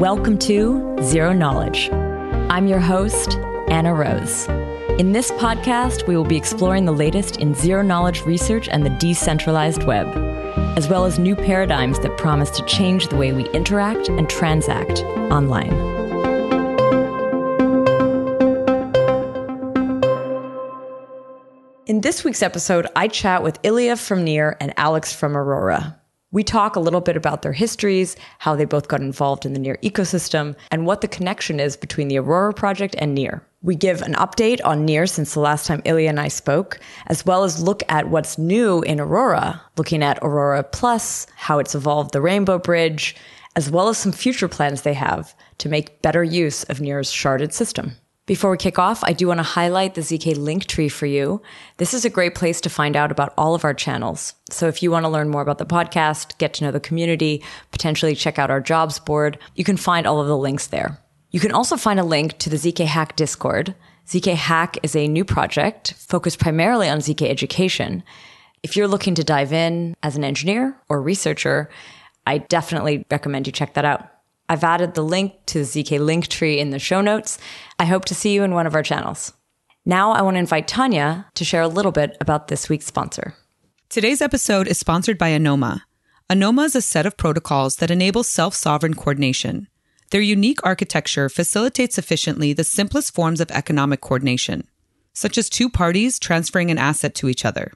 Welcome to Zero Knowledge. I'm your host, Anna Rose. In this podcast, we will be exploring the latest in zero knowledge research and the decentralized web, as well as new paradigms that promise to change the way we interact and transact online. In this week's episode, I chat with Ilya from Near and Alex from Aurora. We talk a little bit about their histories, how they both got involved in the Near ecosystem, and what the connection is between the Aurora project and Near. We give an update on Near since the last time Ilya and I spoke, as well as look at what's new in Aurora, looking at Aurora Plus, how it's evolved the Rainbow Bridge, as well as some future plans they have to make better use of Near's sharded system. Before we kick off, I do want to highlight the ZK link tree for you. This is a great place to find out about all of our channels. So if you want to learn more about the podcast, get to know the community, potentially check out our jobs board, you can find all of the links there. You can also find a link to the ZK Hack Discord. ZK Hack is a new project focused primarily on ZK education. If you're looking to dive in as an engineer or researcher, I definitely recommend you check that out. I've added the link to the ZK link tree in the show notes. I hope to see you in one of our channels. Now I want to invite Tanya to share a little bit about this week's sponsor. Today's episode is sponsored by Anoma. Anoma is a set of protocols that enable self sovereign coordination. Their unique architecture facilitates efficiently the simplest forms of economic coordination, such as two parties transferring an asset to each other,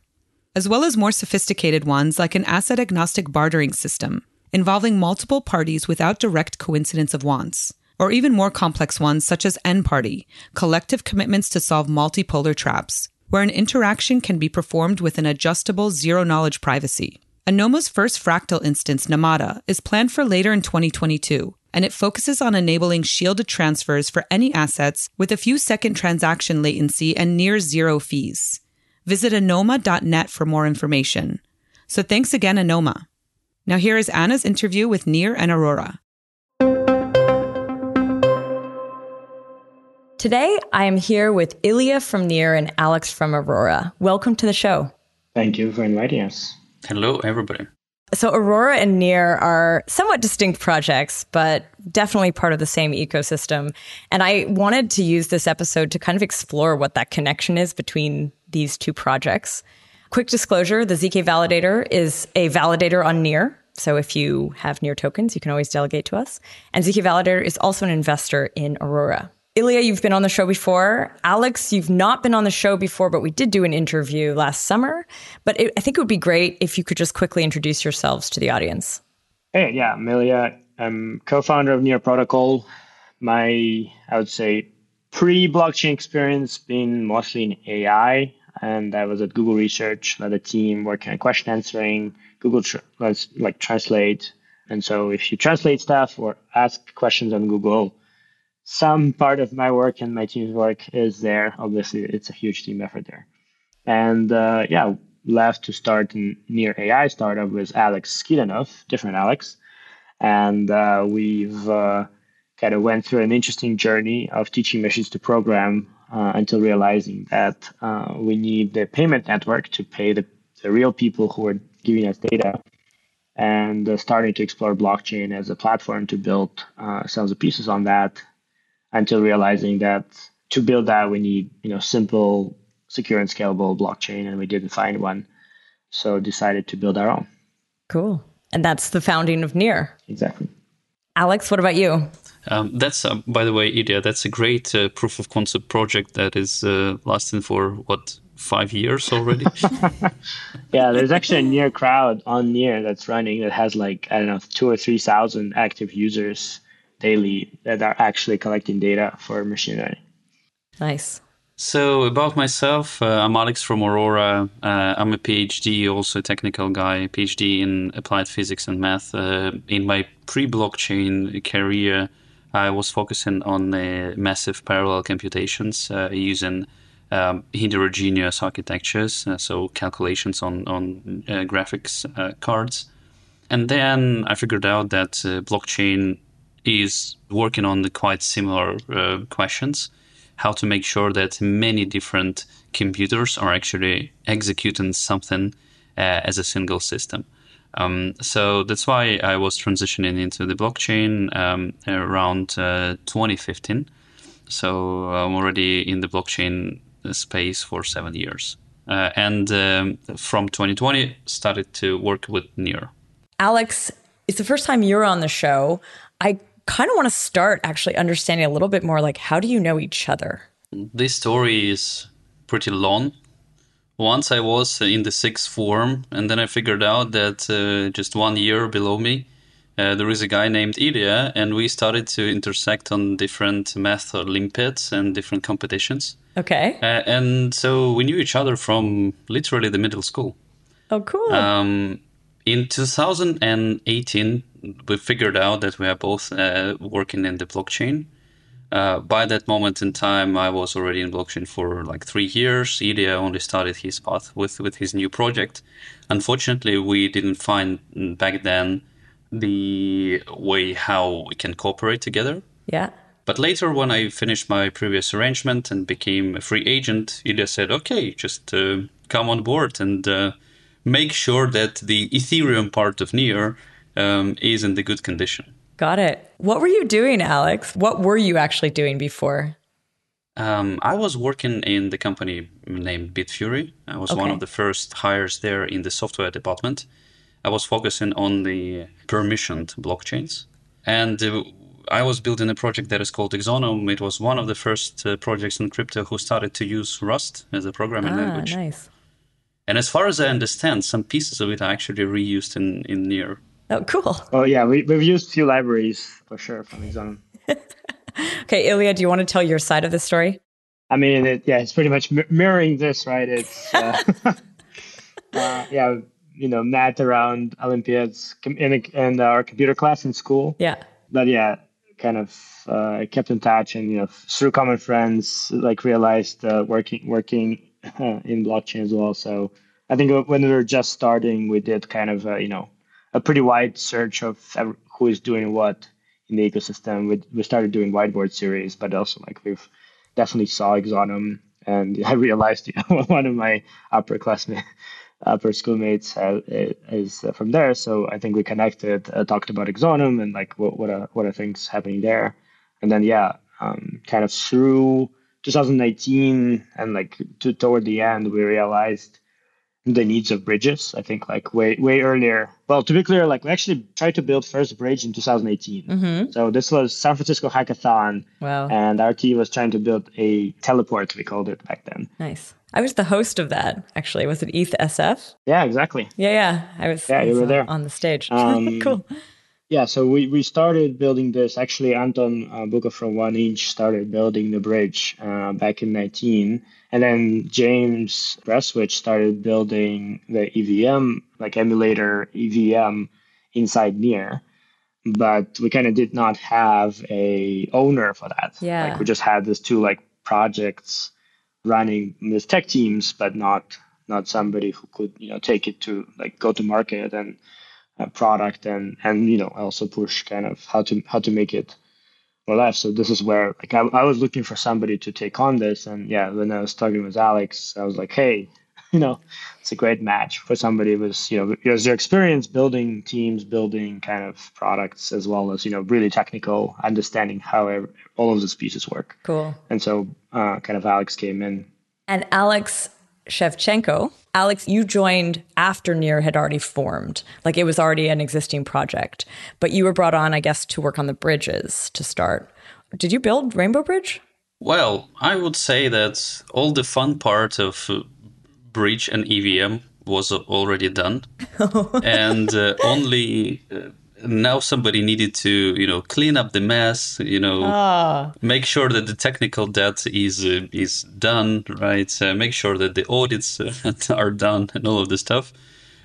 as well as more sophisticated ones like an asset agnostic bartering system involving multiple parties without direct coincidence of wants, or even more complex ones such as N party, collective commitments to solve multipolar traps, where an interaction can be performed with an adjustable zero knowledge privacy. Anoma's first fractal instance, Namada, is planned for later in 2022, and it focuses on enabling shielded transfers for any assets with a few second transaction latency and near zero fees. Visit anoma.net for more information. So thanks again, Anoma. Now, here is Anna's interview with Near and Aurora. Today, I am here with Ilya from Near and Alex from Aurora. Welcome to the show. Thank you for inviting us. Hello, everybody. So, Aurora and Near are somewhat distinct projects, but definitely part of the same ecosystem. And I wanted to use this episode to kind of explore what that connection is between these two projects. Quick disclosure the ZK validator is a validator on Near. So if you have Near tokens, you can always delegate to us. And ZK Validator is also an investor in Aurora. Ilya, you've been on the show before. Alex, you've not been on the show before, but we did do an interview last summer. But it, I think it would be great if you could just quickly introduce yourselves to the audience. Hey, yeah, I'm Ilya. I'm co-founder of Near Protocol. My, I would say, pre-blockchain experience being mostly in AI and I was at Google Research, led a team working on question answering. Google tr- was like translate, and so if you translate stuff or ask questions on Google, some part of my work and my team's work is there. Obviously, it's a huge team effort there, and uh, yeah, left to start a near AI startup with Alex Skidanov, different Alex, and uh, we've uh, kind of went through an interesting journey of teaching machines to program uh, until realizing that uh, we need the payment network to pay the, the real people who are giving us data and uh, starting to explore blockchain as a platform to build uh, some of the pieces on that until realizing that to build that we need you know simple secure and scalable blockchain and we didn't find one. So decided to build our own. Cool. And that's the founding of near. Exactly. Alex what about you um, that's, uh, by the way, Ilya, that's a great uh, proof of concept project that is uh, lasting for what five years already. yeah, there's actually a near crowd on near that's running that has like I don't know two or three thousand active users daily that are actually collecting data for machine learning. Nice. So about myself, uh, I'm Alex from Aurora. Uh, I'm a PhD, also a technical guy, PhD in applied physics and math. Uh, in my pre-blockchain career, I was focusing on uh, massive parallel computations uh, using um, heterogeneous architectures, uh, so calculations on on uh, graphics uh, cards. And then I figured out that uh, blockchain is working on the quite similar questions: how to make sure that many different computers are actually executing something as a single system. Um, so that's why I was transitioning into the blockchain um, around uh, 2015. So I'm already in the blockchain space for seven years. Uh, and um, from 2020, started to work with Near. Alex, it's the first time you're on the show. I kind of want to start actually understanding a little bit more like how do you know each other? This story is pretty long. Once I was in the sixth form, and then I figured out that uh, just one year below me, uh, there is a guy named Ilya, and we started to intersect on different math Olympiads and different competitions. Okay. Uh, and so we knew each other from literally the middle school. Oh, cool. Um, in 2018, we figured out that we are both uh, working in the blockchain. Uh, by that moment in time, I was already in blockchain for like three years. Ilya only started his path with, with his new project. Unfortunately, we didn't find back then the way how we can cooperate together. Yeah. But later, when I finished my previous arrangement and became a free agent, Ilya said, okay, just uh, come on board and uh, make sure that the Ethereum part of Near um, is in the good condition. Got it. What were you doing, Alex? What were you actually doing before? Um, I was working in the company named Bitfury. I was okay. one of the first hires there in the software department. I was focusing on the permissioned blockchains. And uh, I was building a project that is called Exonum. It was one of the first uh, projects in crypto who started to use Rust as a programming ah, language. Nice. And as far as I understand, some pieces of it are actually reused in, in Near. Oh, cool. Oh, yeah. We, we've used few libraries for sure from Exonum. okay, Ilya, do you want to tell your side of the story? I mean, it, yeah, it's pretty much mirroring this, right? It's, uh, uh, yeah, you know, math around Olympiads in, in our computer class in school. Yeah. But yeah, kind of uh, kept in touch and you know through common friends like realized uh, working working in blockchain as well so i think when we were just starting we did kind of you know a pretty wide search of who is doing what in the ecosystem we, we started doing whiteboard series but also like we've definitely saw exonum and i realized you know, one of my upper upperclassmen upper schoolmates uh, is from there. So I think we connected, uh, talked about Exonum and like what what are what are things happening there, and then yeah, um, kind of through 2019 and like to, toward the end, we realized the needs of bridges. I think like way way earlier. Well, to be clear, like we actually tried to build first bridge in 2018. Mm-hmm. So this was San Francisco Hackathon. Wow. And our team was trying to build a teleport. We called it back then. Nice. I was the host of that actually. Was it ETH SF? Yeah, exactly. Yeah, yeah. I was. Yeah, you were there on the stage. Um, cool. Yeah, so we, we started building this. Actually, Anton uh, Buka from One Inch started building the bridge uh, back in 19. And then James Prestwich started building the EVM, like emulator EVM inside Near. But we kind of did not have a owner for that. Yeah. Like we just had these two like projects running with tech teams, but not not somebody who could you know take it to like go to market and uh, product and and you know also push kind of how to how to make it more life. So this is where like I, I was looking for somebody to take on this, and yeah, when I was talking with Alex, I was like, hey, you know, it's a great match for somebody with you know your experience building teams, building kind of products, as well as you know really technical understanding how all of these pieces work. Cool. And so, uh, kind of Alex came in. And Alex Shevchenko, Alex, you joined after Near had already formed, like it was already an existing project, but you were brought on, I guess, to work on the bridges to start. Did you build Rainbow Bridge? Well, I would say that all the fun part of uh, bridge and EVM was already done, and uh, only uh, now somebody needed to you know clean up the mess, you know, ah. make sure that the technical debt is uh, is done, right? Uh, make sure that the audits uh, are done and all of the stuff,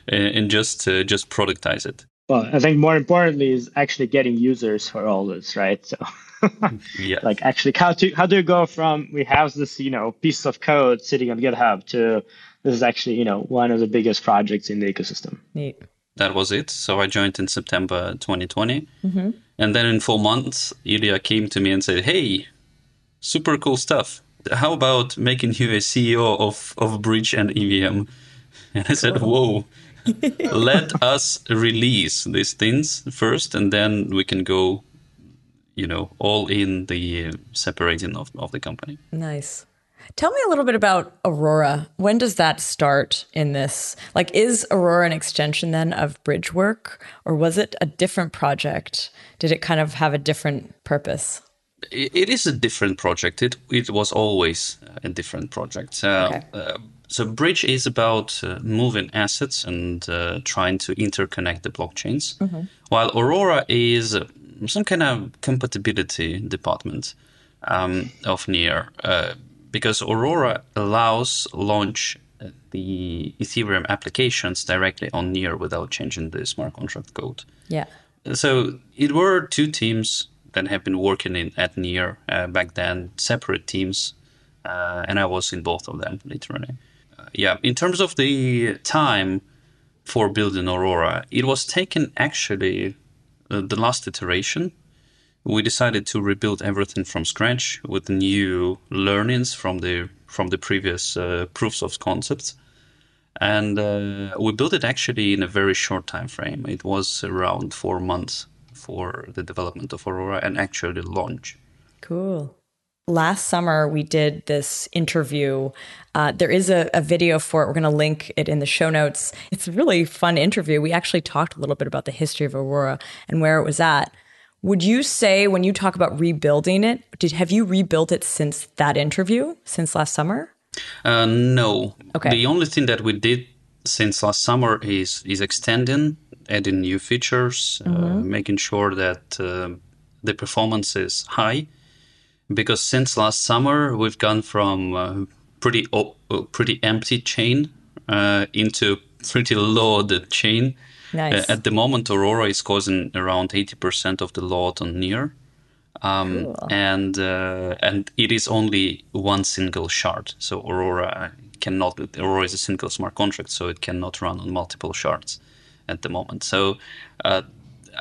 and just just productize it. Well, I think more importantly is actually getting users for all this, right? So. yeah. Like actually, how to how do you go from we have this you know piece of code sitting on GitHub to this is actually you know one of the biggest projects in the ecosystem. Neat. That was it. So I joined in September 2020, mm-hmm. and then in four months, Ilya came to me and said, "Hey, super cool stuff. How about making you a CEO of of Bridge and EVM?" And I said, "Whoa." let us release these things first, and then we can go, you know, all in the separating of, of the company. Nice. Tell me a little bit about Aurora. When does that start in this? Like, is Aurora an extension then of Bridge work, or was it a different project? Did it kind of have a different purpose? It is a different project. It it was always a different project. Uh, okay. uh, so Bridge is about uh, moving assets and uh, trying to interconnect the blockchains, mm-hmm. while Aurora is some kind of compatibility department um, of Near uh, because Aurora allows launch uh, the Ethereum applications directly on Near without changing the smart contract code. Yeah. So it were two teams that have been working in at Near uh, back then, separate teams, uh, and I was in both of them literally. Uh, yeah, in terms of the time for building Aurora, it was taken actually uh, the last iteration we decided to rebuild everything from scratch with new learnings from the from the previous uh, proofs of concepts. And uh, we built it actually in a very short time frame it was around four months for the development of aurora and actually launch. Cool. Last summer we did this interview. Uh, there is a, a, video for it. We're going to link it in the show notes. It's a really fun interview. We actually talked a little bit about the history of aurora and where it was at would you say when you talk about rebuilding it, did have you rebuilt it since that interview, since last summer? Uh, no. Okay. The only thing that we did since last summer is is extending, adding new features, uh, mm-hmm. uh, making sure that uh, the performance is high. Because since last summer, we've gone from uh, pretty op- pretty empty chain uh, into pretty loaded chain Nice. Uh, at the moment, Aurora is causing around 80% of the load on Near. Um, cool. and uh, and it is only one single shard. So Aurora cannot. Aurora is a single smart contract, so it cannot run on multiple shards at the moment. So, uh,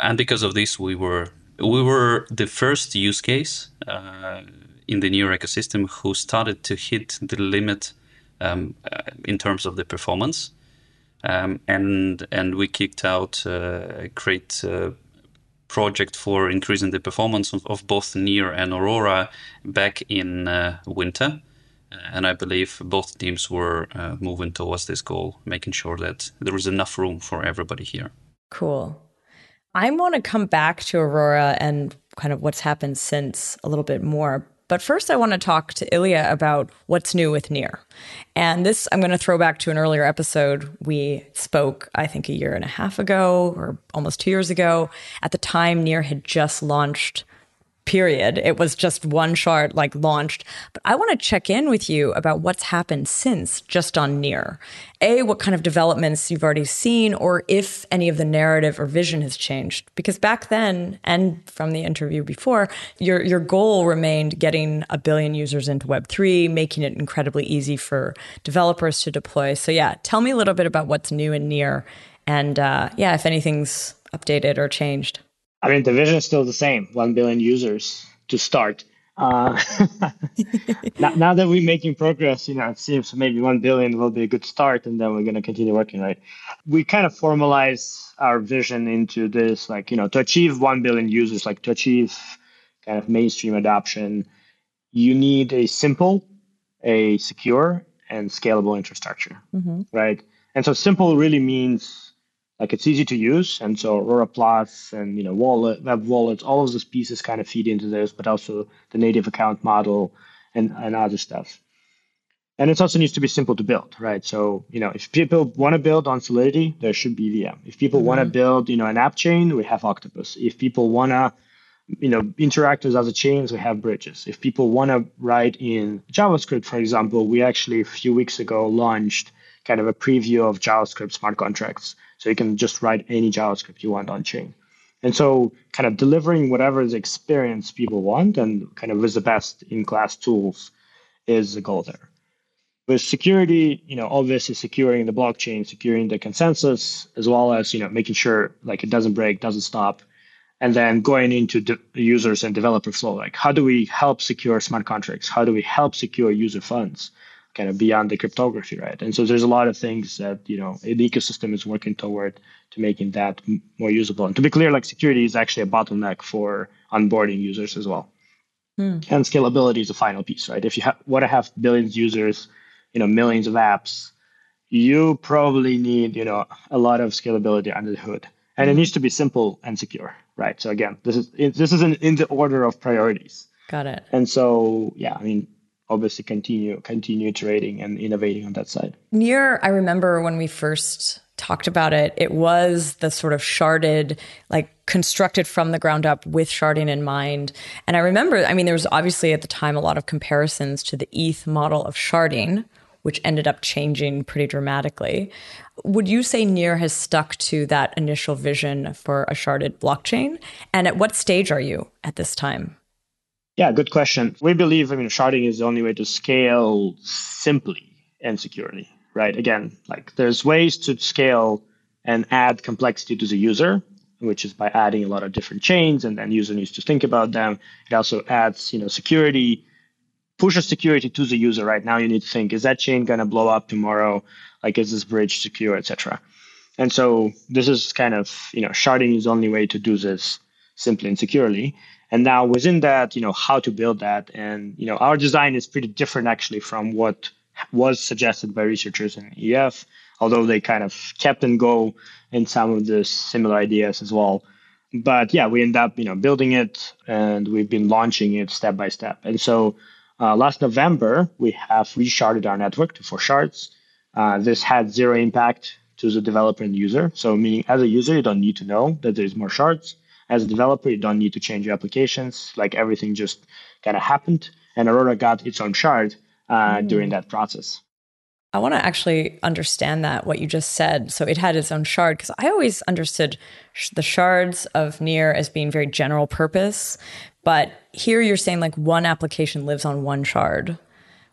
and because of this, we were we were the first use case uh, in the Near ecosystem who started to hit the limit um, uh, in terms of the performance. Um, and and we kicked out uh, a great uh, project for increasing the performance of, of, both Near and Aurora back in uh, winter. And I believe both teams were moving towards this goal, making sure that there was enough room for everybody here. Cool. I want to come back to Aurora and kind of what's happened since a little bit more. But first, I want to talk to Ilya about what's new with Near. And this, I'm going to throw back to an earlier episode. We spoke, I think, a year and a half ago or almost two years ago. At the time, Near had just launched period. It was just one shard like launched. But I want to check in with you about what's happened since just on Near. A, what kind of developments you've already seen, or if any of the narrative or vision has changed. Because back then, and from the interview before, your your goal remained getting a billion users into Web3, making it incredibly easy for developers to deploy. So yeah, tell me a little bit about what's new and Near, and uh, yeah, if anything's updated or changed. I mean, the vision is still the same 1 billion users to start. Uh, now, now, that we're making progress, you know, it seems maybe 1 billion will be a good start and then we're going to continue working, right? We kind of formalize our vision into this, like, you know, to achieve 1 billion users, like to achieve kind of mainstream adoption, you need a simple, a secure, and scalable infrastructure, mm-hmm. right? And so simple really means like it's easy to use and so aurora plus and you know wallet web wallets all of those pieces kind of feed into this but also the native account model and, and other stuff. And it also needs to be simple to build right? So you know if people want to build on solidity there should be vm if people mm-hmm. want to build you know an app chain we have octopus. If people want to you know interact with other chains we have bridges. If people want to write in javascript for example we actually a few weeks ago launched kind of a preview of javascript smart contracts so you can just write any JavaScript you want on chain. And so kind of delivering whatever the experience people want and kind of with the best in class tools is the goal there. With security, you know, obviously securing the blockchain, securing the consensus, as well as, you know, making sure like it doesn't break, doesn't stop. And then going into the users and developer flow, like how do we help secure smart contracts? How do we help secure user funds? Kind of beyond the cryptography, right? And so there's a lot of things that you know the ecosystem is working toward to making that more usable. And to be clear, like security is actually a bottleneck for onboarding users as well. Hmm. And scalability is the final piece, right? If you ha- want to have billions of users, you know, millions of apps, you probably need, you know, a lot of scalability under the hood. And it hmm. needs to be simple and secure, right? So again, this is this is in, in the order of priorities. Got it. And so, yeah, I mean, obviously continue continue iterating and innovating on that side. Near, I remember when we first talked about it, it was the sort of sharded, like constructed from the ground up with sharding in mind. And I remember, I mean, there was obviously at the time a lot of comparisons to the ETH model of sharding, which ended up changing pretty dramatically. Would you say Near has stuck to that initial vision for a sharded blockchain? And at what stage are you at this time? Yeah, good question. We believe, I mean, sharding is the only way to scale simply and securely, right? Again, like there's ways to scale and add complexity to the user, which is by adding a lot of different chains, and then user needs to think about them. It also adds, you know, security, pushes security to the user. Right now, you need to think: is that chain going to blow up tomorrow? Like, is this bridge secure, etc. And so this is kind of, you know, sharding is the only way to do this simply and securely. And now within that, you know, how to build that. And, you know, our design is pretty different actually from what was suggested by researchers in EF, although they kind of kept and go in some of the similar ideas as well. But yeah, we end up, you know, building it and we've been launching it step by step. And so uh, last November, we have resharded our network to four shards. Uh, this had zero impact to the developer and user. So meaning as a user, you don't need to know that there's more shards as a developer, you don't need to change your applications. Like everything just kind of happened, and Aurora got its own shard uh, mm. during that process. I want to actually understand that what you just said. So it had its own shard because I always understood sh- the shards of Near as being very general purpose, but here you're saying like one application lives on one shard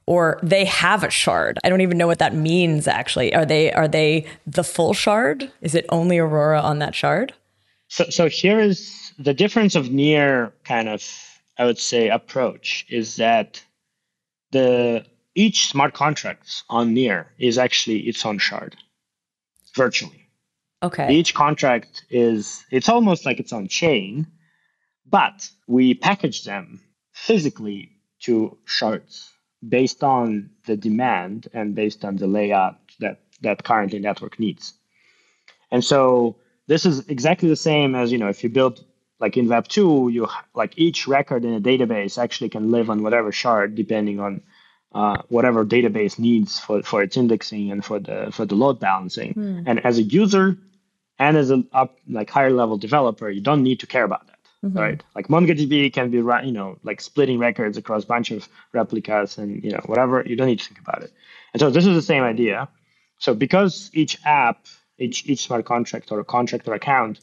or they have a shard. I don't even know what that means actually. Are they are they the full shard? Is it only Aurora on that shard? So, so here is the difference of near kind of, I would say, approach is that the each smart contracts on near is actually its own shard, virtually. Okay. Each contract is it's almost like its own chain, but we package them physically to shards based on the demand and based on the layout that that currently network needs. And so this is exactly the same as you know if you build like in web 2 you like each record in a database actually can live on whatever shard depending on uh, whatever database needs for, for its indexing and for the for the load balancing mm. and as a user and as a up like higher level developer you don't need to care about that mm-hmm. right like mongodb can be you know like splitting records across a bunch of replicas and you know whatever you don't need to think about it and so this is the same idea so because each app each, each smart contract or a contract or account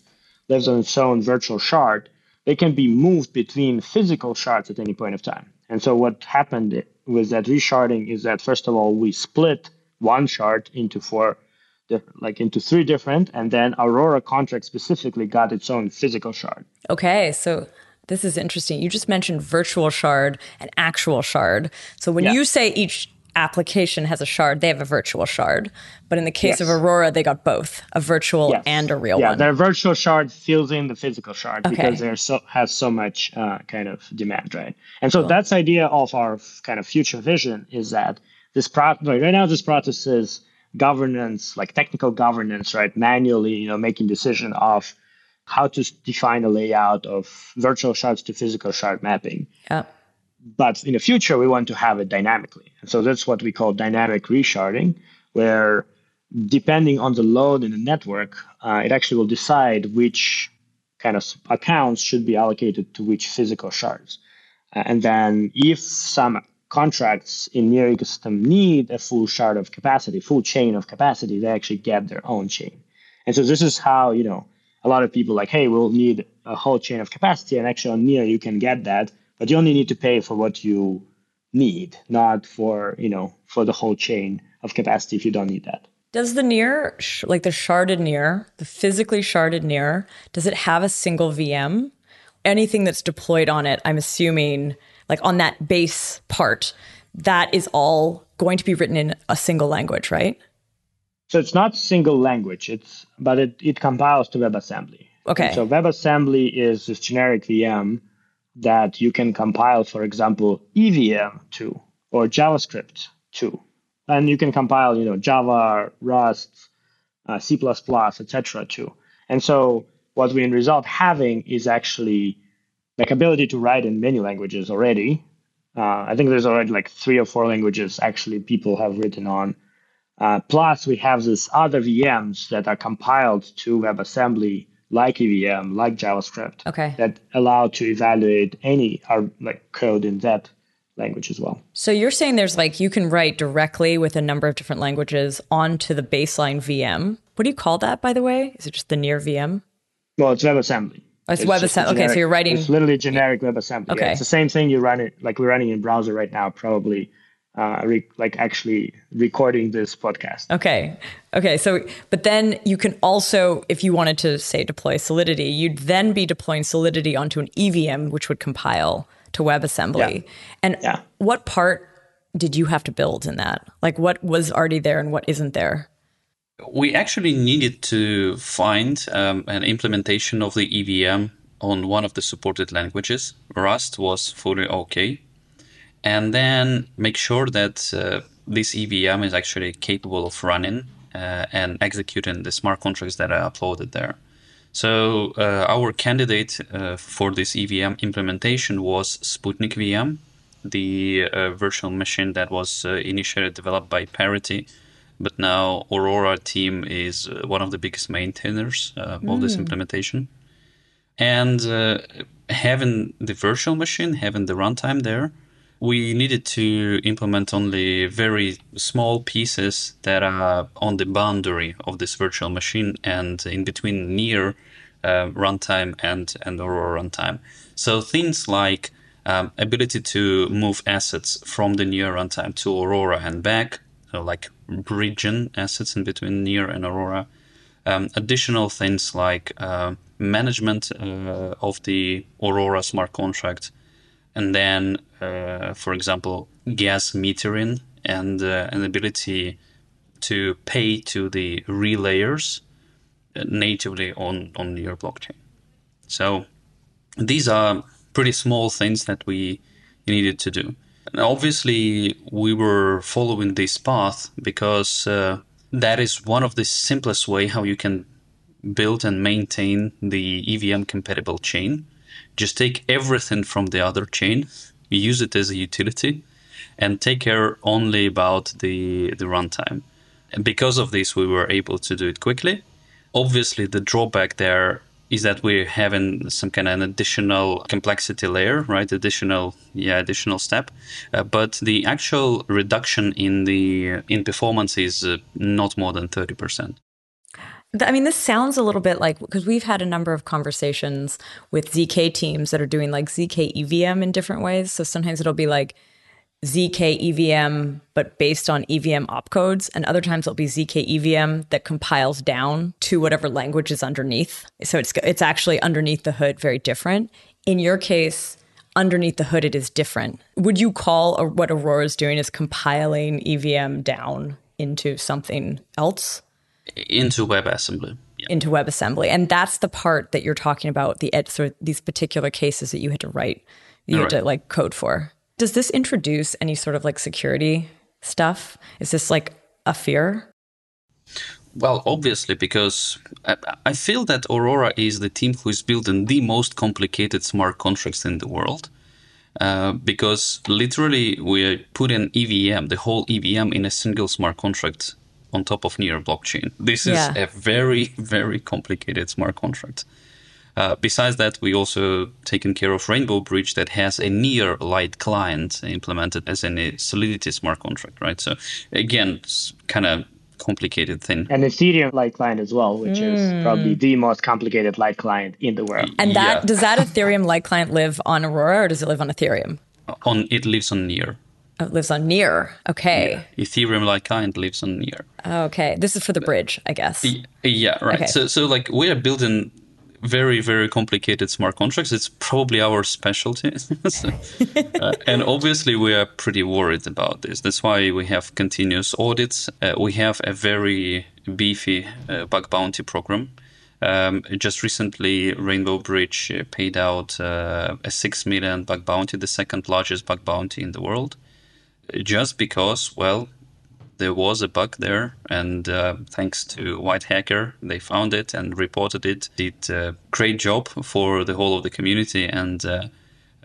lives on its own virtual shard, they can be moved between physical shards at any point of time. And so what happened with that resharding is that first of all we split one shard into four, like into three different, and then Aurora contract specifically got its own physical shard. Okay, so this is interesting. You just mentioned virtual shard and actual shard. So when yeah. you say each application has a shard, they have a virtual shard. But in the case yes. of Aurora, they got both a virtual yes. and a real yeah, one. Yeah, their virtual shard fills in the physical shard okay. because there so has so much uh, kind of demand, right? And so cool. that's the idea of our kind of future vision is that this pro- right now this process is governance, like technical governance, right? Manually, you know, making decision of how to define a layout of virtual shards to physical shard mapping. Yeah but in the future, we want to have it dynamically. And so that's what we call dynamic resharding, where depending on the load in the network, uh, it actually will decide which kind of accounts should be allocated to which physical shards. Uh, and then if some contracts in near ecosystem need a full shard of capacity, full chain of capacity, they actually get their own chain. And so this is how, you know, a lot of people like, hey, we'll need a whole chain of capacity. And actually on near, you can get that but you only need to pay for what you need, not for, you know, for the whole chain of capacity if you don't need that. Does the near, like the sharded near, the physically sharded near, does it have a single VM? Anything that's deployed on it, I'm assuming, like on that base part, that is all going to be written in a single language, right? So it's not single language, it's but it, it compiles to WebAssembly. Okay. So WebAssembly is this generic VM that you can compile, for example, EVM to or JavaScript to. And you can compile, you know, Java, Rust, uh, C++, etc. to. And so what we in result having is actually like ability to write in many languages already. Uh, I think there's already like three or four languages actually people have written on. Uh, plus, we have these other VMs that are compiled to WebAssembly, like EVM, like JavaScript, Okay. that allow to evaluate any uh, like code in that language as well. So you're saying there's like you can write directly with a number of different languages onto the baseline VM. What do you call that, by the way? Is it just the near VM? Well, it's WebAssembly. Oh, it's a WebAssembly. Okay, so you're writing. It's literally generic WebAssembly. Yeah, Okay. it's the same thing you run it like we're running in browser right now, probably. Uh, re- like actually recording this podcast. Okay. Okay. So, but then you can also, if you wanted to say deploy Solidity, you'd then be deploying Solidity onto an EVM, which would compile to WebAssembly. Yeah. And Yeah. what part did you have to build in that? Like what was already there and what isn't there? We actually needed to find um, an implementation of the EVM on one of the supported languages. Rust was fully okay. And then make sure that uh, this EVM is actually capable of running uh, and executing the smart contracts that are uploaded there. So uh, our candidate uh, for this EVM implementation was Sputnik VM, the uh, virtual machine that was uh, initially developed by Parity, but now Aurora team is one of the biggest maintainers uh, of this implementation. And uh, having the virtual machine, having the runtime there, we needed to implement only very small pieces that are on the boundary of this virtual machine and in between near uh, runtime and, and Aurora runtime. So things like um, ability to move assets from the near runtime to Aurora and back, so like bridging assets in between near and Aurora. Um, additional things like uh, management uh, of the Aurora smart contract, and then, uh, for example, gas metering and uh, an ability to pay to the relayers uh, natively on, on your blockchain. So these are pretty small things that we needed to do. And obviously, we were following this path because uh, that is one of the simplest way how you can build and maintain the EVM compatible chain. Just take everything from the other chain, use it as a utility, and take care only about the the runtime. And because of this, we were able to do it quickly. Obviously, the drawback there is that we're having some kind of an additional complexity layer, right? Additional, yeah, additional step. Uh, but the actual reduction in the in performance is uh, not more than thirty percent. I mean, this sounds a little bit like because we've had a number of conversations with ZK teams that are doing like ZK EVM in different ways. So sometimes it'll be like ZK EVM, but based on EVM opcodes, and other times it'll be ZK EVM that compiles down to whatever language is underneath. So it's it's actually underneath the hood, very different. In your case, underneath the hood, it is different. Would you call what Aurora is doing is compiling EVM down into something else? Into WebAssembly. Yeah. into WebAssembly, and that's the part that you're talking about. The ed- sort of these particular cases that you had to write, you had to like code for. Does this introduce any sort of like security stuff? Is this like a fear? Well, obviously, because I, I feel that Aurora is the team who is building the most complicated smart contracts in the world. Uh, because literally, we put an EVM, the whole EVM, in a single smart contract on top of Near blockchain. This is Yeah. a very, very complicated smart contract. Uh, besides that, we also taken care of Rainbow Bridge that has a near light client implemented as a Solidity smart contract, right? So again, it's kind of complicated thing. And Ethereum light client as well, which Hmm. is probably the most complicated light client in the world. And that Yeah. does that Ethereum light client live on Aurora or does it live on Ethereum? On it lives on Near. Oh, it lives on Near. Okay. Ethereum like client lives on Near. Okay. This is for the bridge, I guess. Yeah, right. Okay. So, so like we are building very, very complicated smart contracts. It's probably our specialty. so, uh, and obviously, we are pretty worried about this. That's why we have continuous audits. Uh, we have a very beefy uh, bug bounty program. Um, just recently, Rainbow Bridge paid out uh, a 6 million bug bounty, the second largest bug bounty in the world, just because, well, there was a bug there, and uh, thanks to White Hacker, they found it and reported it. Did a great job for the whole of the community, and uh,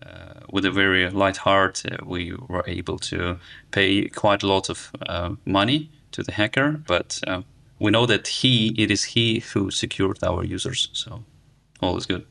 uh, with a very light heart, uh, we were able to pay quite a lot of uh, money to the hacker. But uh, we know that he, it is he who secured our users, so all is good.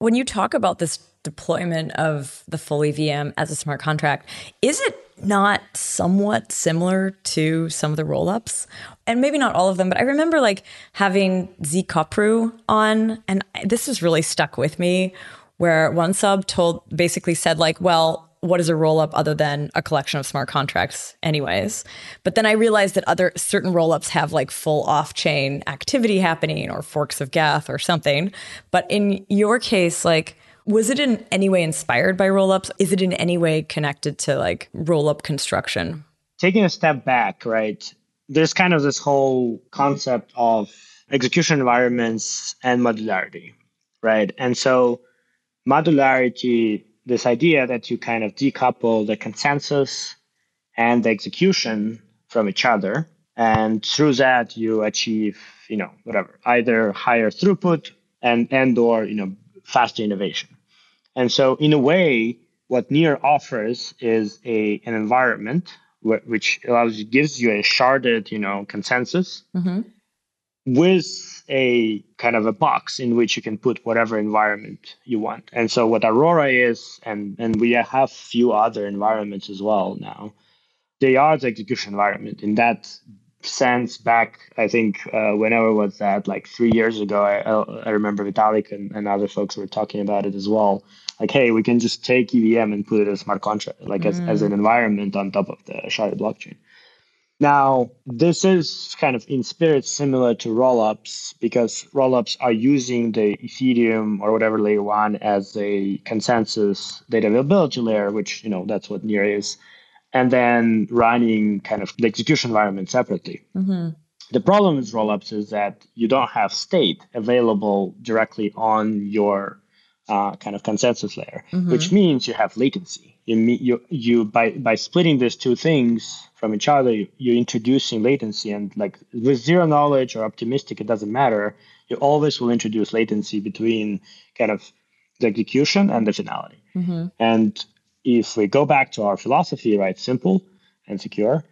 When you talk about this deployment of the full EVM as a smart contract, is it not somewhat similar to some of the rollups? And maybe not all of them, but I remember like having ZKopru on, and this has really stuck with me, where Wanseob told basically said like, well, what is a rollup other than a collection of smart contracts anyways but then i realized that other certain rollups have like full off-chain activity happening or forks of geth or something but in your case like was it in any way inspired by rollups? Is it in any way connected to like rollup construction? Taking a step back, right? There's kind of this whole concept of execution environments and modularity, right? And so modularity, this idea that you kind of decouple the consensus and the execution from each other. And through that, you achieve, you know, whatever, either higher throughput and and or you know faster innovation. And so, in a way, what Near offers is a an environment wh- which allows you gives you a sharded, you know, consensus mm-hmm. With a kind of a box in which you can put whatever environment you want. And so, what Aurora is, and and we have few other environments as well now. They are the execution environment. In that sense, back I think uh, whenever was that, like three years ago, I, I remember Vitalik and, and other folks were talking about it as well like, hey, we can just take EVM and put it as smart contract, like mm. as, as an environment on top of the sharded blockchain. Now, this is kind of in spirit similar to rollups because rollups are using the Ethereum or whatever layer one as a consensus data availability layer, which, you know, that's what Near is, and then running kind of the execution environment separately. Mm-hmm. The problem with rollups is that you don't have state available directly on your uh, kind of consensus layer, mm-hmm. which means you have latency. You, you, you by, by splitting these two things from each other, you, you're introducing latency. And like with zero knowledge or optimistic, it doesn't matter. You always will introduce latency between kind of the execution and the finality. Mm-hmm. And if we go back to our philosophy, right, simple and secure,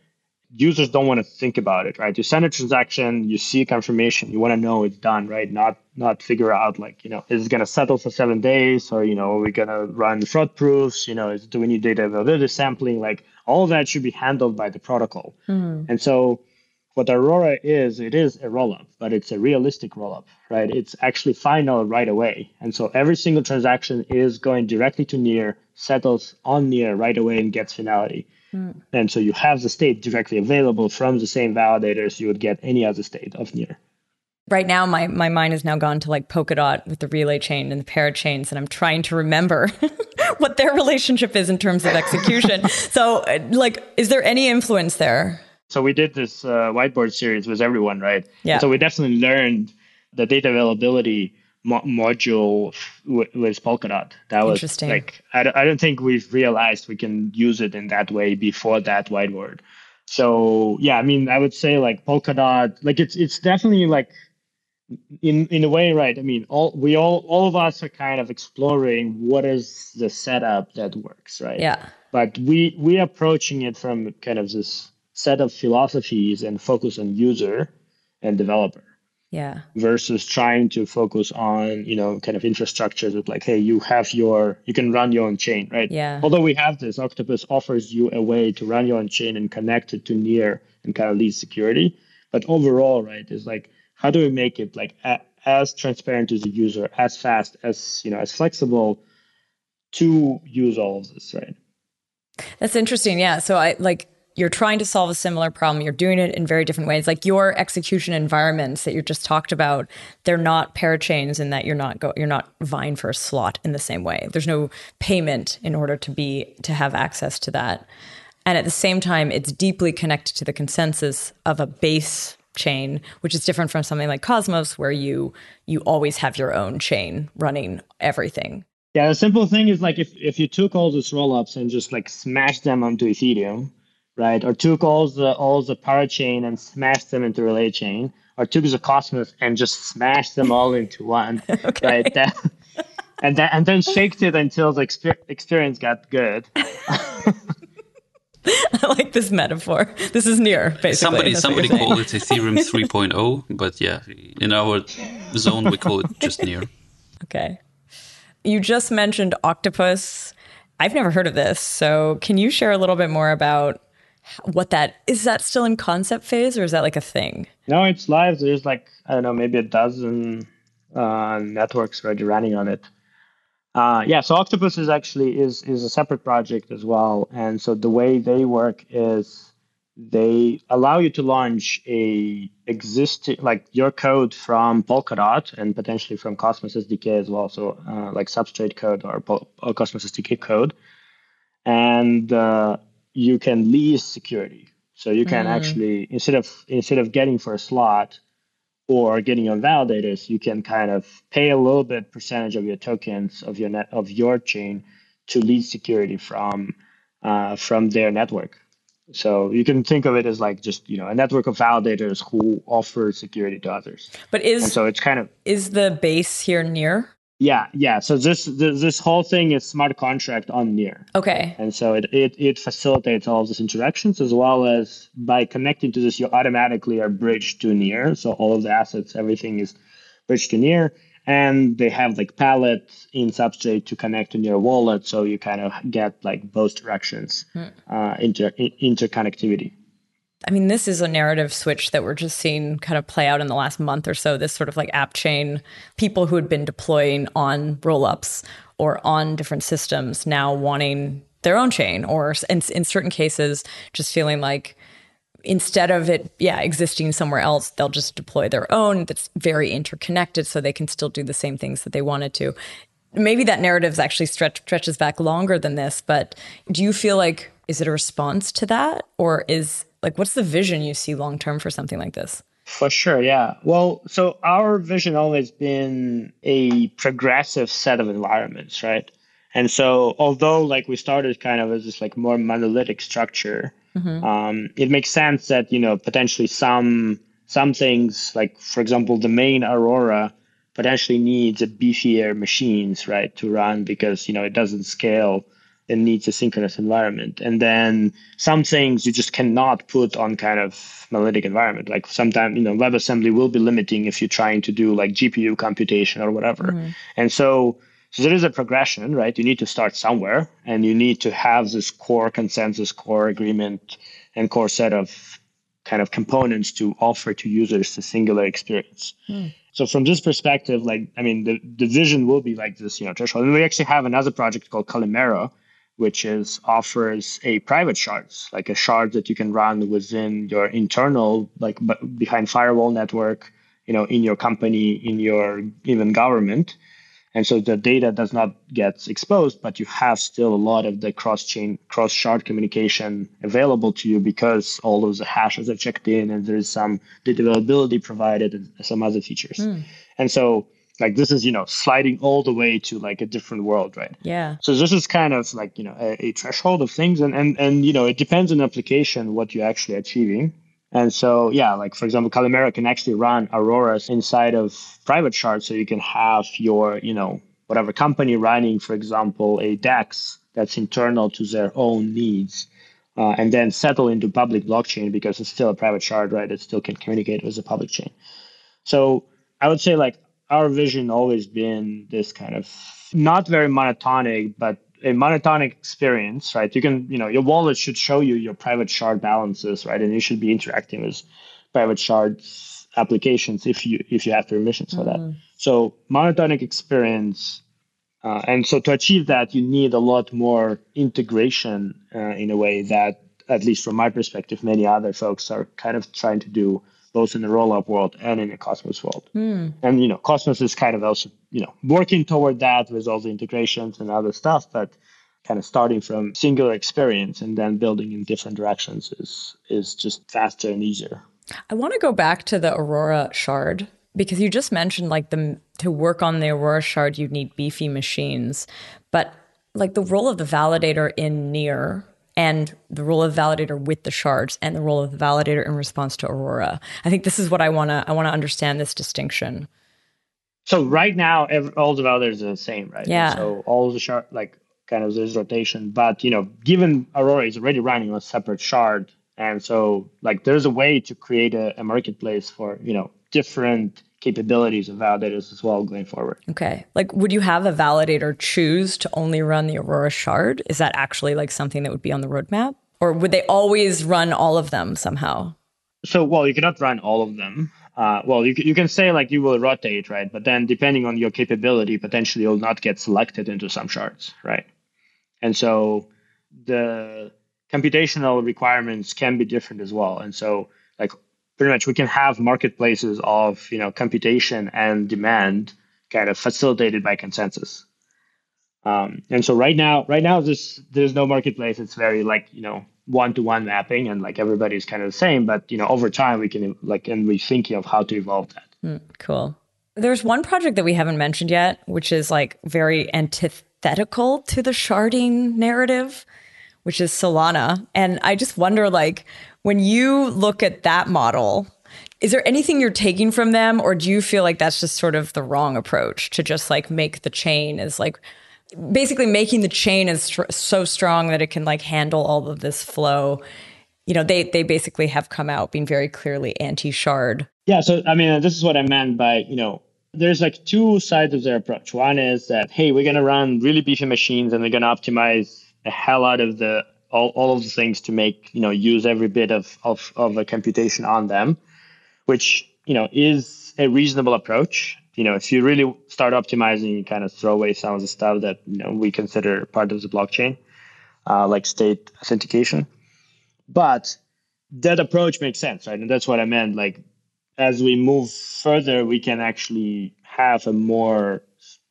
users don't want to think about it, right? You send a transaction, you see confirmation, you want to know it's done, right? Not not figure out like, you know, is it going to settle for seven days or, you know, are we going to run fraud proofs? You know, is, do we need data availability sampling? Like all that should be handled by the protocol. Mm. And so what Aurora is, it is a rollup, but it's a realistic rollup, right? It's actually final right away. And so every single transaction is going directly to near, settles on near right away and gets finality. Mm. And so you have the state directly available from the same validators you would get any other state of near. Right now, my, my mind has now gone to like Polkadot with the relay chain and the parachains, and I'm trying to remember what their relationship is in terms of execution. so, like, is there any influence there? So, we did this uh, whiteboard series with everyone, right? Yeah. And so, we definitely learned the data availability mo- module w- with Polkadot. That was Interesting. like I d- I don't think we've realized we can use it in that way before that whiteboard. So yeah, I mean, I would say like Polkadot, like it's it's definitely like in in a way, right? I mean, all we all all of us are kind of exploring what is the setup that works, right? Yeah. But we we approaching it from kind of this set of philosophies and focus on user and developer yeah. versus trying to focus on you know kind of infrastructures with like hey you have your you can run your own chain right? Yeah. Although we have this octopus offers you a way to run your own chain and connect it to near and kind of lead security. But overall right is like how do we make it like a, as transparent to the user as fast as you know as flexible to use all of this right? That's interesting. Yeah. So i like you're trying to solve a similar problem. You're doing it in very different ways. Like your execution environments that you just talked about, they're not parachains in that you're not go, you're not vying for a slot in the same way. There's no payment in order to be to have access to that. And at the same time, it's deeply connected to the consensus of a base chain, which is different from something like Cosmos, where you you always have your own chain running everything. Yeah, the simple thing is like if, if you took all these rollups and just like smashed them onto Ethereum, right? Or took all the all the parachain and smashed them into relay chain, or took the Cosmos and just smashed them all into one, okay. right? That, and then and then shaked it until the exper- experience got good. I like this metaphor. This is near basically. Somebody somebody called it Ethereum 3.0, but yeah, in our zone we call it just near. Okay. You just mentioned Octopus. I've never heard of this. So, can you share a little bit more about what that is that still in concept phase or is that like a thing? No, it's live. There's like I don't know, maybe a dozen uh, networks already running on it. Uh, yeah, so Octopus is actually is is a separate project as well, and so the way they work is they allow you to launch a existing like your code from Polkadot and potentially from Cosmos SDK as well, so uh, like Substrate code or, Pol- or, Cosmos SDK code, and uh, you can lease security. So you can mm. actually instead of instead of getting for a slot, or getting on validators, you can kind of pay a little bit percentage of your tokens of your net of your chain to lease security from uh, from their network. So you can think of it as like just you know a network of validators who offer security to others. But is and so it's kind of is the base here near? Yeah, yeah. So this this whole thing is smart contract on Near. Okay. And so it, it it facilitates all of these interactions as well as by connecting to this, you automatically are bridged to Near. So all of the assets, everything is bridged to Near, and they have like pallets in Substrate to connect to Near wallet. So you kind of get like both directions hmm. uh, inter interconnectivity. I mean, this is a narrative switch that we're just seeing kind of play out in the last month or so. This sort of like app chain, people who had been deploying on rollups or on different systems now wanting their own chain, or in, in certain cases, just feeling like instead of it, yeah, existing somewhere else, they'll just deploy their own that's very interconnected so they can still do the same things that they wanted to. Maybe that narrative actually stretch, stretches back longer than this, but do you feel like is it a response to that or is like what's the vision you see long term for something like this? For sure, yeah. Well, so our vision always been a progressive set of environments, right? And so, although like we started kind of as this like more monolithic structure, mm-hmm. um, it makes sense that you know potentially some some things like, for example, the main Aurora potentially needs a beefier machines, right, to run because you know it doesn't scale and needs a synchronous environment. And then some things you just cannot put on kind of monolithic environment. Like sometimes, you know, WebAssembly will be limiting if you're trying to do like GPU computation or whatever. Mm-hmm. And so, so there is a progression, right? You need to start somewhere and you need to have this core consensus, core agreement, and core set of kind of components to offer to users a singular experience. Mm. So from this perspective, like I mean, the, the vision will be like this, you know, threshold. And we actually have another project called Calimero, which is offers a private shards, like a shard that you can run within your internal, like behind firewall network, you know, in your company, in your even government. And so the data does not get exposed, but you have still a lot of the cross chain, cross shard communication available to you because all of the hashes are checked in and there is some data availability provided and some other features. Mm. And so like this is you know sliding all the way to like a different world right? Yeah. So this is kind of like you know a, a threshold of things and and and you know it depends on application what you're actually achieving. And so yeah like for example calimero can actually run auroras inside of private shards so you can have your you know whatever company running for example a dex that's internal to their own needs uh, and then settle into public blockchain because it's still a private shard right? It still can communicate with the public chain. So i would say like our vision always been this kind of not very monotonic, but a monotonic experience, right? You can, you know, your wallet should show you your private shard balances, right? And you should be interacting with private shards applications if you if you have permissions for mm-hmm. that. So monotonic experience, uh, and so to achieve that, you need a lot more integration uh, in a way that at least from my perspective, many other folks are kind of trying to do both in the rollup world and in the Cosmos world. Mm. And you know, Cosmos is kind of also you know working toward that with all the integrations and other stuff, but kind of starting from singular experience and then building in different directions is is just faster and easier. I want to go back to the Aurora shard because you just mentioned like the to work on the Aurora shard you'd need beefy machines, but like the role of the validator in Near and the role of validator with the shards and the role of the validator in response to Aurora. I think this is what I want to I want to understand this distinction. So right now, every, all the validators are the same, right? Yeah. So all the shard, like kind of this rotation. But you know, given Aurora is already running on a separate shard, and so like there's a way to create a, a marketplace for you know different capabilities of validators as well going forward. Okay. Like would you have a validator choose to only run the Aurora shard? Is that actually like something that would be on the roadmap? Or would they always run all of them somehow? So well, you cannot run all of them. Uh, well, you, you can say like you will rotate, right? But then depending on your capability, potentially you'll not get selected into some shards, right? And so the computational requirements can be different as well. And so pretty much we can have marketplaces of, you know, computation and demand kind of facilitated by consensus. Um, and so right now, right now, this there's no marketplace. It's very like you know one to one mapping, and like everybody's kind of the same. But you know, over time, we can like and we're thinking of how to evolve that. Mm, cool. There's one project that we haven't mentioned yet, which is like very antithetical to the sharding narrative, which is Solana. And I just wonder, like, when you look at that model, is there anything you're taking from them, or do you feel like that's just sort of the wrong approach to just like make the chain is like basically making the chain is str- so strong that it can like handle all of this flow? You know, they they basically have come out being very clearly anti-shard. Yeah, so I mean, this is what I meant by you know there's like two sides of their approach. One is that hey, we're gonna run really beefy machines and we're gonna optimize the hell out of the all, all of the things to make you know use every bit of of of a computation on them, which you know is a reasonable approach. You know, if you really start optimizing, you kind of throw away some of the stuff that you know we consider part of the blockchain, uh, like state authentication. But that approach makes sense, right? And that's what I meant. Like as we move further, we can actually have a more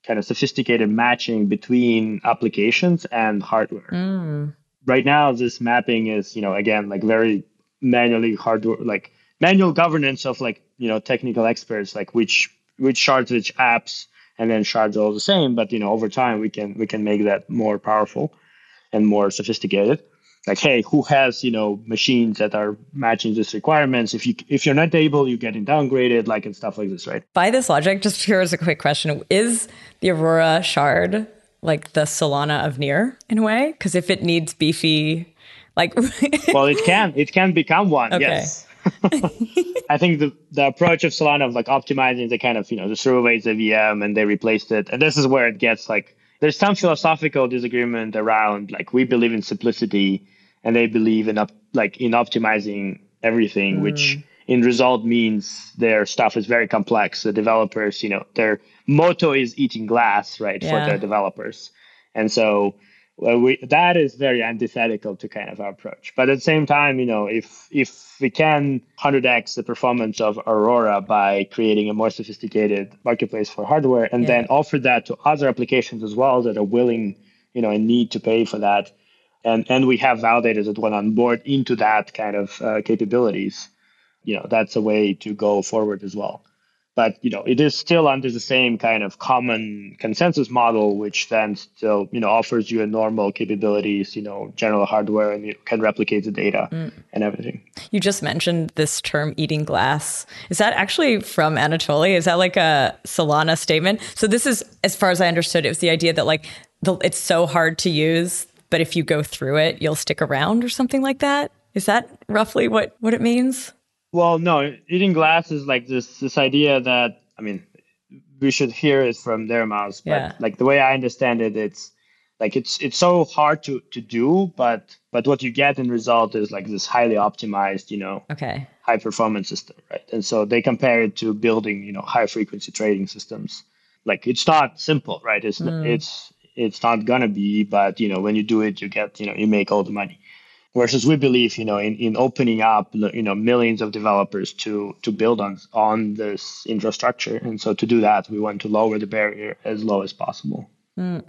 kind of sophisticated matching between applications and hardware. Mm. Right now, this mapping is, you know, again, like very manually hardware, like manual governance of like, you know, technical experts, like which which shards, which apps, and then shards are all the same. But you know, over time, we can we can make that more powerful and more sophisticated like hey who has you know machines that are matching these requirements if you if you're not able you're getting downgraded like and stuff like this right by this logic just here's a quick question is the aurora shard like the solana of near in a way because if it needs beefy like well it can it can become one okay. yes I think the, the approach of Solana of like optimizing the kind of, you know, the away the VM and they replaced it. And this is where it gets like, there's some philosophical disagreement around like, we believe in simplicity and they believe in up like in optimizing everything, mm. which in result means their stuff is very complex. The developers, you know, their motto is eating glass, right, yeah. for their developers. And so well, we, that is very antithetical to kind of our approach. But at the same time, you know, if if we can 100x the performance of Aurora by creating a more sophisticated marketplace for hardware, and yeah. then offer that to other applications as well that are willing, you know, and need to pay for that, and and we have validators that went on board into that kind of uh, capabilities. You know that's a way to go forward as well. But you know it is still under the same kind of common consensus model which then still you know offers you a normal capabilities you know general hardware and you can replicate the data mm. and everything. You just mentioned this term eating glass. Is that actually from anatoly is that like a solana statement? So this is as far as i understood it was the idea that like the, it's so hard to use but if you go through it, you'll stick around or something like that. Is that roughly what, what it means? Well, no, eating glass is like this this idea that I mean, we should hear it from their mouths. But yeah. like the way I understand it, it's like it's it's so hard to to do, but but what you get in result is like this highly optimized, you know, okay, high performance system, right? And so they compare it to building, you know, high frequency trading systems. Like it's not simple, right? It's mm. it's it's not gonna be, but you know, when you do it, you get, you know, you make all the money. versus we believe you know in, in opening up you know millions of developers to to build on on this infrastructure. And so to do that we want to lower the barrier as low as possible. Mm.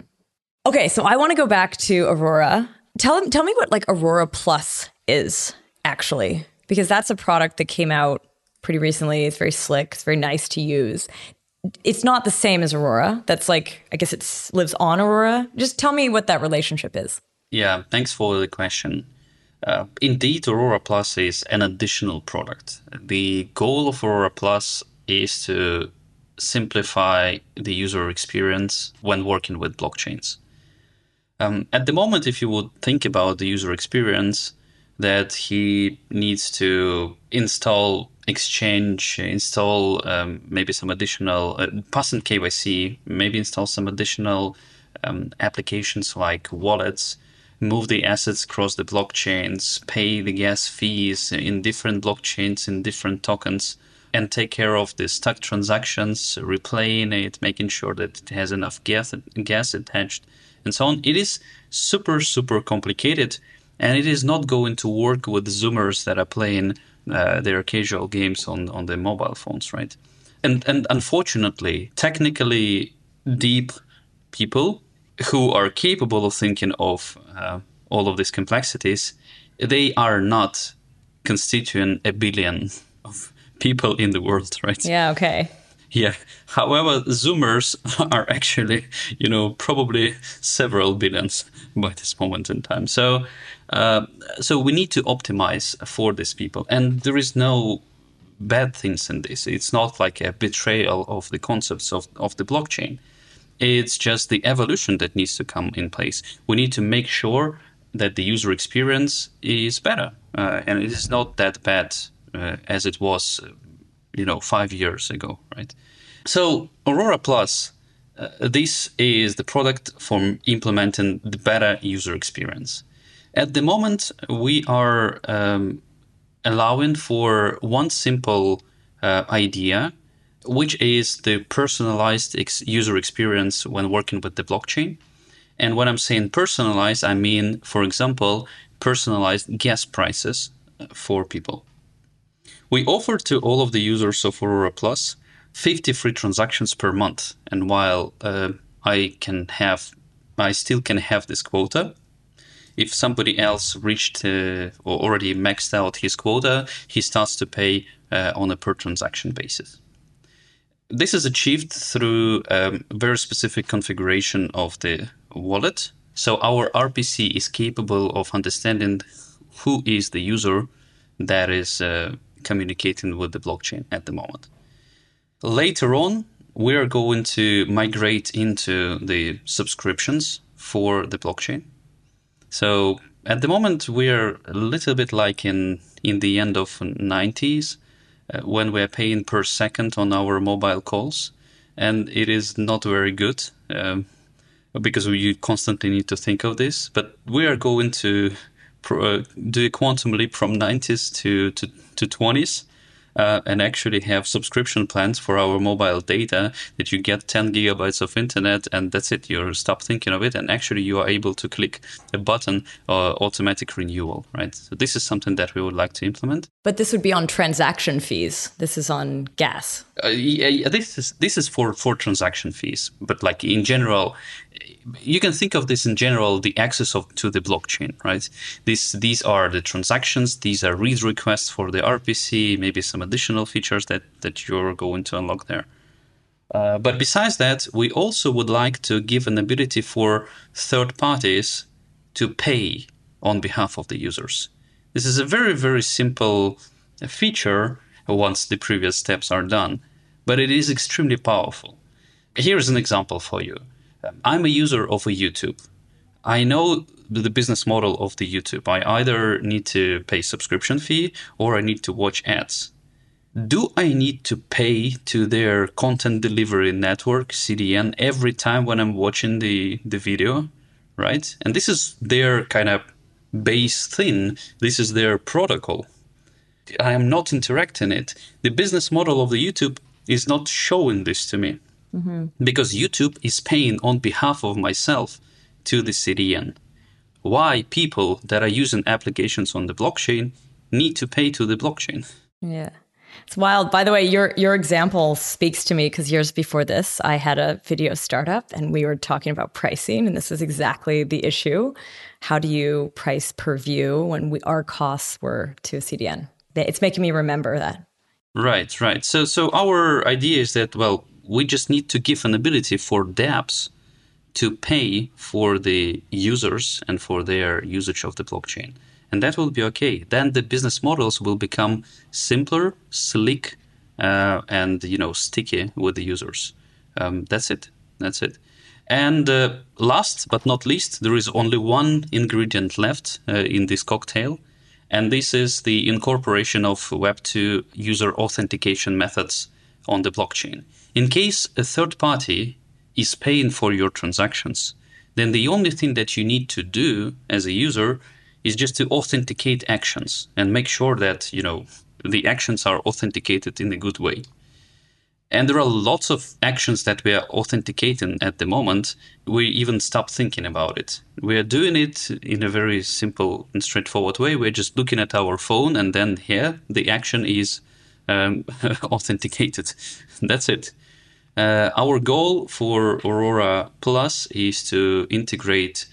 okay so i want to go back to aurora. Tell tell me what like aurora plus is actually because that's a product that came out pretty recently. It's very slick. It's very nice to use it's not the same as aurora that's like i guess it lives on aurora just tell me what that relationship is yeah thanks for the question uh, indeed, Aurora Plus is an additional product. The goal of Aurora Plus is to simplify the user experience when working with blockchains. Um, at the moment, if you would think about the user experience, that he needs to install Exchange, install um, maybe some additional uh, and KYC, maybe install some additional um, applications like wallets move the assets across the blockchains, pay the gas fees in different blockchains, in different tokens, and take care of the stuck transactions, replaying it, making sure that it has enough gas, gas attached, and so on. It is super, super complicated, and it is not going to work with Zoomers that are playing uh, their casual games on, on their mobile phones, right? And, and unfortunately, technically deep people who are capable of thinking of uh, all of these complexities, they are not constituting a billion of people in the world, right? Yeah, okay. Yeah. However, Zoomers are actually, you know, probably several billions by this moment in time. So, uh, so we need to optimize for these people, and there is no bad things in this. It's not like a betrayal of the concepts of, of the blockchain. It's just the evolution that needs to come in place. We need to make sure that the user experience is better, uh, and it is not that bad uh, as it was, you know, five years ago, right? So Aurora Plus, uh, this is the product for implementing the better user experience. At the moment, we are um, allowing for one simple uh, idea which is the personalized ex- user experience when working with the blockchain. And when I'm saying personalized, I mean, for example, personalized gas prices uh, for people. We offer to all of the users of Aurora Plus 50 free transactions per month. And while uh, I can have, I still can have this quota. If somebody else reached uh, or already maxed out his quota, he starts to pay uh, on a per transaction basis. This is achieved through a um, very specific configuration of the wallet. So our RPC is capable of understanding who is the user that is uh, communicating with the blockchain at the moment. Later on, we are going to migrate into the subscriptions for the blockchain. So at the moment, we are a little bit like in in the end of 90s uh, when we're paying per second on our mobile calls, and it is not very good um, because we constantly need to think of this. But we are going to pro- uh, do a quantum leap from 90s to, to, to 20s uh, and actually have subscription plans for our mobile data that you get 10 gigabytes of internet and that's it. You stop thinking of it and actually you are able to click a button uh, automatic renewal, right? So this is something that we would like to implement. But this would be on transaction fees. This is on gas. Uh, yeah, this is this is for for transaction fees, but like in general, you can think of this in general the access of to the blockchain right? These these are the transactions these are read requests for the rpc maybe some additional features that that you're going to unlock there. Uh, but besides that we also would like to give an ability for third parties to pay on behalf of the users. This is a very very simple feature once the previous steps are done but it is extremely powerful. Here's an example for you I'm a user of a YouTube. I know the business model of the YouTube. I either need to pay subscription fee or I need to watch ads. Do I need to pay to their content delivery network CDN every time when I'm watching the the video, right? And this is their kind of base thing. This is their protocol. I am not interacting it. The business model of the YouTube is not showing this to me mm-hmm. because YouTube is paying on behalf of myself to the CDN. why people that are using applications on the blockchain need to pay to the blockchain. Yeah. It's wild. By the way, your your example speaks to me because years before this, I had a video startup and we were talking about pricing, and this is exactly the issue. How do you price per view when we, our costs were to a CDN? It's making me remember that. Right, right. So so our idea is that well, we just need to give an ability for dApps to pay for the users and for their usage of the blockchain and that will be okay. Then the business models will become simpler, slick, uh, and you know sticky with the users. Um, that's it. That's it. And uh, last but not least, there is only one ingredient left uh, in this cocktail, and this is the incorporation of Web2 user authentication methods on the blockchain. In case a third party is paying for your transactions, then the only thing that you need to do as a user is just to authenticate actions and make sure that, you know, the actions are authenticated in a good way. And there are lots of actions that we are authenticating at the moment. We even stop thinking about it. We are doing it in a very simple and straightforward way. We're just looking at our phone, and then here the action is um, authenticated. That's it. Uh, our goal for Aurora Plus is to integrate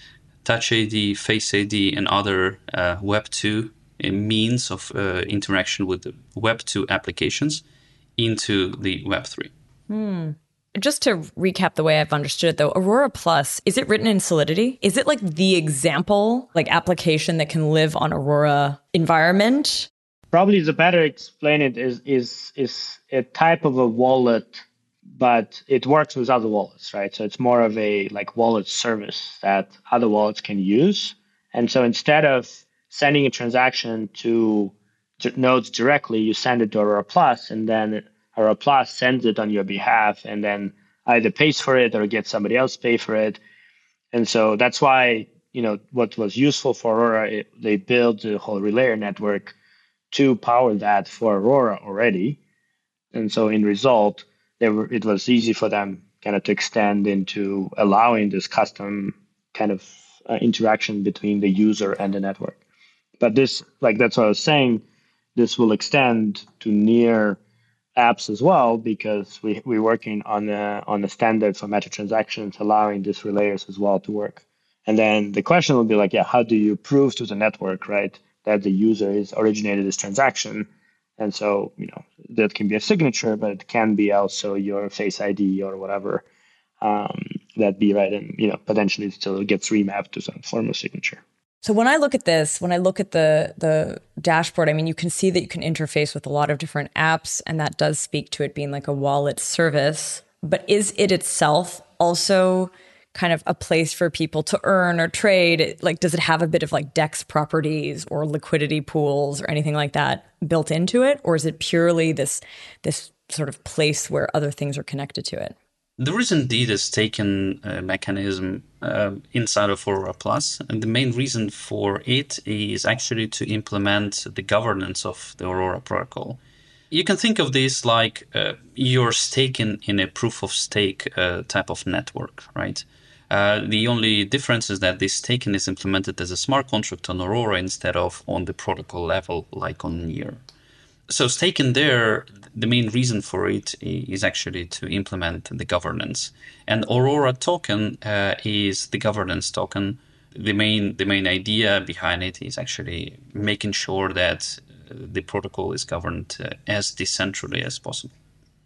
Touch ID, Face ID, and other uh, Web 2 uh, means of uh, interaction with the Web 2 applications into the Web 3. Hmm. Just to recap the way I've understood it though, Aurora Plus, is it written in Solidity? Is it like the example, like application that can live on Aurora environment? Probably the better explain it is is is a type of a wallet but it works with other wallets, right? So it's more of a like wallet service that other wallets can use. And so instead of sending a transaction to nodes directly, you send it to Aurora Plus, and then Aurora Plus sends it on your behalf, and then either pays for it or gets somebody else pay for it. And so that's why you know what was useful for Aurora, it, they built the whole relayer network to power that for Aurora already. And so in result, they were it was easy for them kind of to extend into allowing this custom kind of uh, interaction between the user and the network. But this, like that's what I was saying, this will extend to near apps as well because we we're working on the on a standard for meta transactions, allowing these relayers as well to work. And then the question will be like, yeah, how do you prove to the network, right, that the user is originated this transaction? And so, you know, that can be a signature, but it can be also your face ID or whatever um, that be right. And, you know, potentially still gets remapped to some form of signature. So when I look at this, when I look at the the dashboard, I mean, you can see that you can interface with a lot of different apps, and that does speak to it being like a wallet service. But is it itself also kind of a place for people to earn or trade? Like, does it have a bit of like DEX properties or liquidity pools or anything like that built into it, or is it purely this this sort of place where other things are connected to it? There is indeed a staking uh, mechanism uh, inside of Aurora Plus, and the main reason for it is actually to implement the governance of the Aurora protocol. You can think of this like uh, you're staking in a proof of stake uh, type of network, right? Uh, the only difference is that this staking is implemented as a smart contract on Aurora instead of on the protocol level, like on Near. So staking there, the main reason for it is actually to implement the governance. And Aurora token uh, is the governance token. The main the main idea behind it is actually making sure that uh, the protocol is governed uh, as decentrally as possible.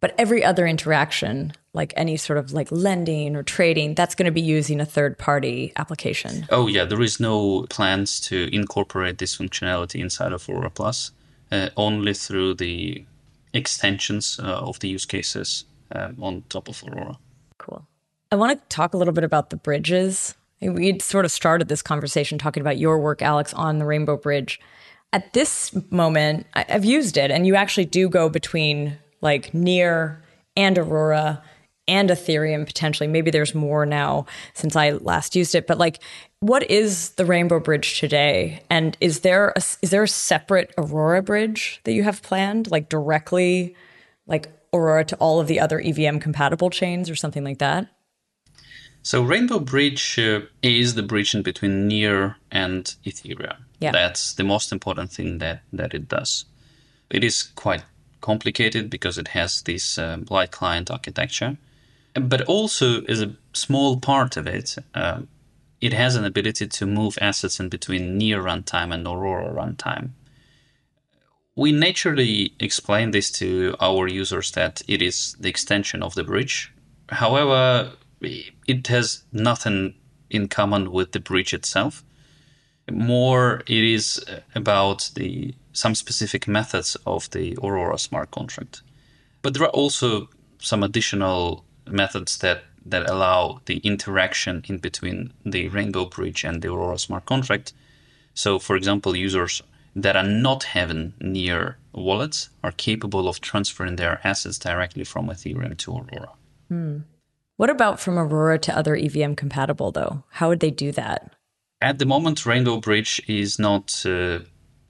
But every other interaction, like any sort of like lending or trading, that's going to be using a third party application. Oh, yeah. There is no plans to incorporate this functionality inside of Aurora Plus, uh, only through the extensions uh, of the use cases uh, on top of Aurora. Cool. I want to talk a little bit about the bridges. We sort of started this conversation talking about your work, Alex, on the Rainbow Bridge. At this moment, I've used it, and you actually do go between like Near and Aurora and Ethereum potentially. Maybe there's more now since I last used it, but like what is the Rainbow Bridge today? And is there a, is there a separate Aurora bridge that you have planned like directly like Aurora to all of the other EVM compatible chains or something like that? So Rainbow Bridge uh, is the bridge in between Near and Ethereum. Yeah. That's the most important thing that, that it does. It is quite complicated because it has this um, light client architecture, but also as a small part of it, um, it has an ability to move assets in between Near runtime and Aurora runtime. We naturally explain this to our users that it is the extension of the bridge. However, it has nothing in common with the bridge itself. More, it is about the some specific methods of the Aurora smart contract. But there are also some additional methods that that allow the interaction in between the Rainbow Bridge and the Aurora smart contract. So, for example, users that are not having near wallets are capable of transferring their assets directly from Ethereum to Aurora. Hmm. What about from Aurora to other EVM compatible, though? How would they do that? At the moment, Rainbow Bridge is not uh,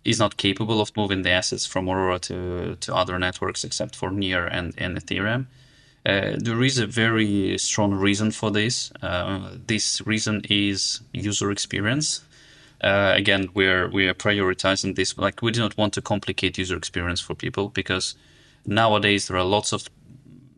is not capable of moving the assets from Aurora to, to other networks except for Near and, and Ethereum. Uh, there is a very strong reason for this. Uh, this reason is user experience. Uh, again, we're we are prioritizing this. Like we do not want to complicate user experience for people because nowadays there are lots of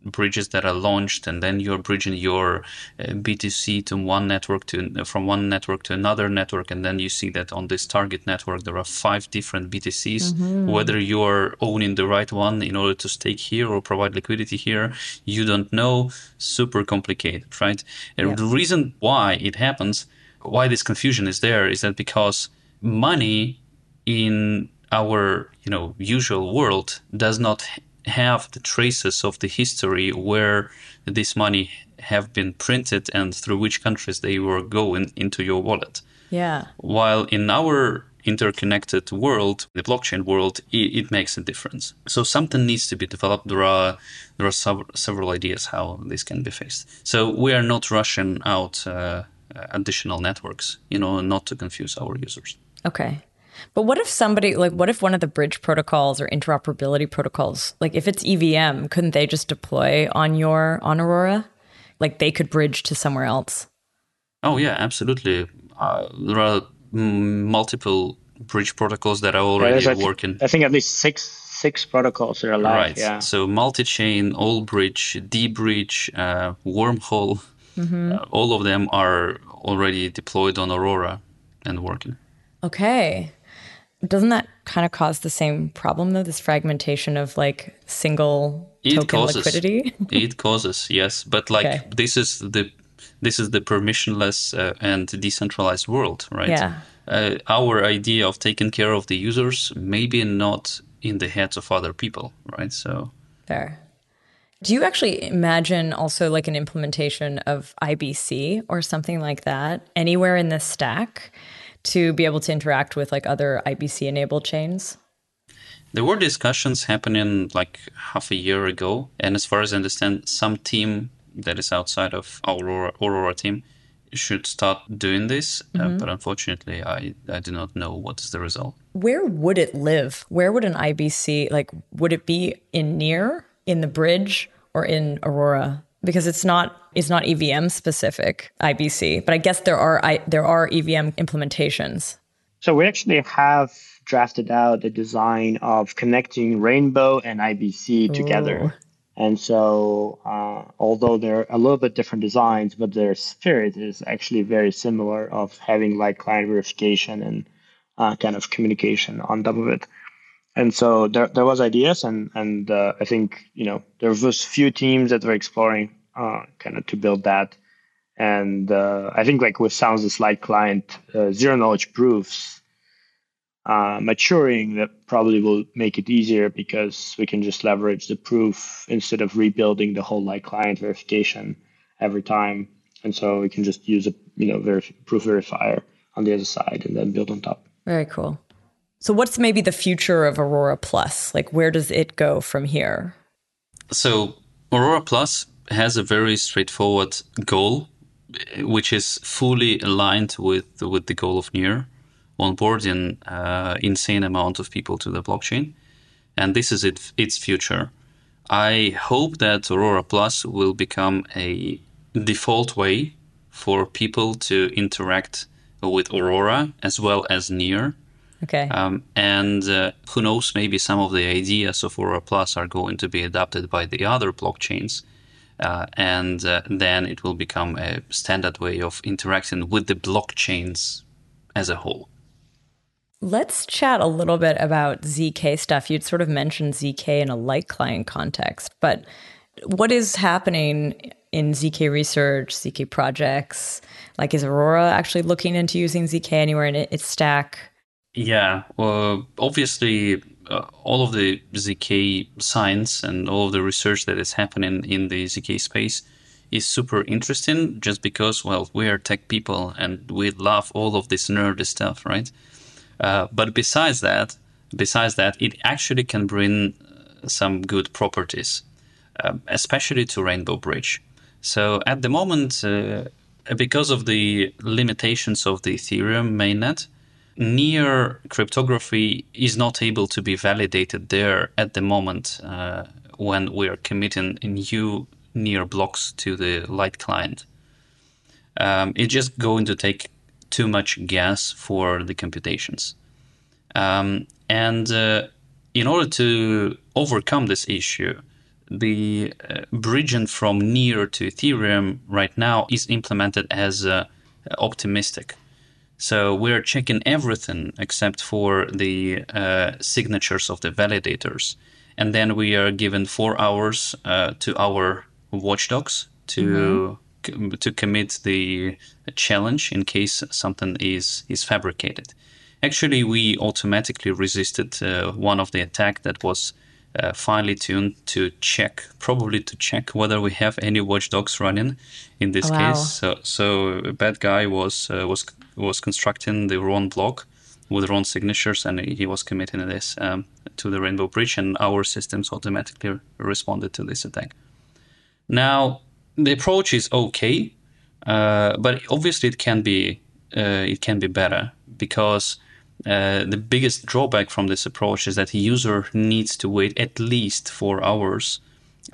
bridges that are launched and then you're bridging your uh, BTC to one network to from one network to another network and then you see that on this target network there are five different BTCs mm-hmm. whether you're owning the right one in order to stake here or provide liquidity here you don't know super complicated right yeah. the reason why it happens why this confusion is there is that because money in our you know usual world does not have the traces of the history where this money have been printed and through which countries they were going into your wallet. Yeah. While in our interconnected world, the blockchain world, it, it makes a difference. So something needs to be developed. There are there are sev- several ideas how this can be fixed. So we are not rushing out uh, additional networks, you know, not to confuse our users. Okay. But what if somebody like what if one of the bridge protocols or interoperability protocols, like if it's EVM, couldn't they just deploy on your on Aurora? Like they could bridge to somewhere else. Oh yeah, absolutely. Uh, there are multiple bridge protocols that are already yeah, working. I think at least six six protocols are alive. Right. Yeah. So Multichain, all bridge, deBridge, uh, wormhole, mm-hmm. uh, all of them are already deployed on Aurora and working. Okay doesn't that kind of cause the same problem though this fragmentation of like single it token causes, liquidity? It causes yes. But like okay. this is the this is the permissionless uh, and decentralized world right? Yeah. Uh, our idea of taking care of the users maybe not in the heads of other people right? So fair. Do you actually imagine also like an implementation of IBC or something like that anywhere in the stack? To be able to interact with like other IBC enabled chains? There were discussions happening like half a year ago, and as far as I understand, some team that is outside of Aurora, Aurora team should start doing this, uh, mm-hmm. uh, but unfortunately, I, I do not know what is the result. Where would it live? Where would an IBC like? Would it be in near in the bridge or in Aurora? Because it's not it's not EVM specific IBC, but I guess there are I, there are EVM implementations. So we actually have drafted out a design of connecting Rainbow and IBC together. Ooh. And so, uh, although they're a little bit different designs, but their spirit is actually very similar of having like client verification and uh, kind of communication on top of it and so there, there was ideas and and uh, i think you know there was few teams that were exploring uh, kind of to build that. And uh, i think like with sounds light client uh, zero knowledge proofs uh, maturing that probably will make it easier because we can just leverage the proof instead of rebuilding the whole light client verification every time. And so we can just use a you know proof verifier on the other side and then build on top. Very cool so, what's maybe the future of Aurora Plus? Like, where does it go from here? So, Aurora Plus has a very straightforward goal, which is fully aligned with with the goal of Near, onboarding uh, insane amount of people to the blockchain, and this is it, its future. I hope that Aurora Plus will become a default way for people to interact with Aurora as well as Near. Okay. Um, and uh, who knows, maybe some of the ideas of Aurora Plus are going to be adopted by the other blockchains. Uh, and uh, then it will become a standard way of interacting with the blockchains as a whole. Let's chat a little bit about ZK stuff. You'd sort of mentioned ZK in a light client context, but what is happening in ZK research, ZK projects? Like, is Aurora actually looking into using ZK anywhere in its stack? Yeah, well, obviously, uh, all of the ZK science and all of the research that is happening in the ZK space is super interesting just because, well, we are tech people and we love all of this nerdy stuff, right? Uh, but besides that, besides that, it actually can bring uh, some good properties, uh, especially to Rainbow Bridge. So at the moment, uh, because of the limitations of the Ethereum mainnet, near cryptography is not able to be validated there at the moment uh, when we are committing new near blocks to the light client. Um, it's just going to take too much gas for the computations. Um, and uh, in order to overcome this issue, the uh, bridging from near to Ethereum right now is implemented as uh, optimistic. So we're checking everything except for the uh, signatures of the validators. And then we are given four hours uh, to our watchdogs to mm-hmm to commit the challenge in case something is is fabricated. Actually, we automatically resisted uh, one of the attack that was uh, finely tuned to check, probably to check whether we have any watchdogs running. In this wow. case, so so a bad guy was uh, was was constructing the wrong block with wrong signatures, and he was committing this um, to the Rainbow Bridge, and our systems automatically responded to this attack. Now, the approach is okay, uh, but obviously it can be uh, it can be better because uh, the biggest drawback from this approach is that the user needs to wait at least four hours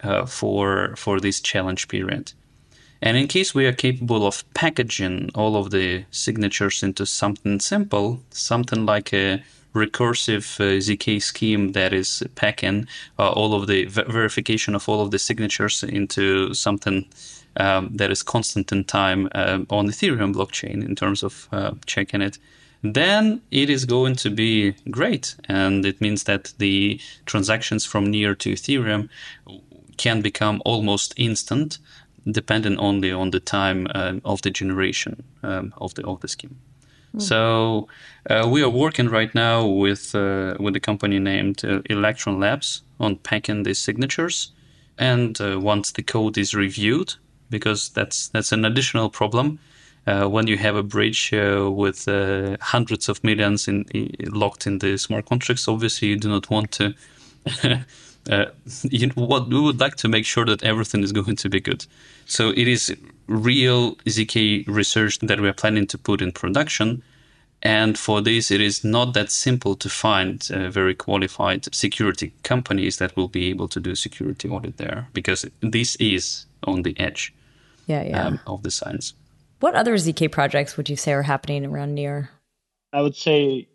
uh, for for this challenge period. And in case we are capable of packaging all of the signatures into something simple, something like a recursive uh, ZK scheme that is packing uh, all of the v- verification of all of the signatures into something um, that is constant in time uh, on Ethereum blockchain in terms of uh, checking it, then it is going to be great. And it means that the transactions from near to Ethereum can become almost instant, depending only on the time uh, of the generation um, of the of the scheme. Mm. So uh, we are working right now with uh, with a company named uh, Electron Labs on packing these signatures. And uh, once the code is reviewed, because that's that's an additional problem. Uh, when you have a bridge uh, with hundreds of millions in, in, locked in the smart contracts, obviously you do not want to. you know, what we would like to make sure that everything is going to be good. So it is real ZK research that we're planning to put in production. And for this, it is not that simple to find uh, very qualified security companies that will be able to do security audit there because this is on the edge yeah, yeah. Um, of the science. What other ZK projects would you say are happening around Near? I would say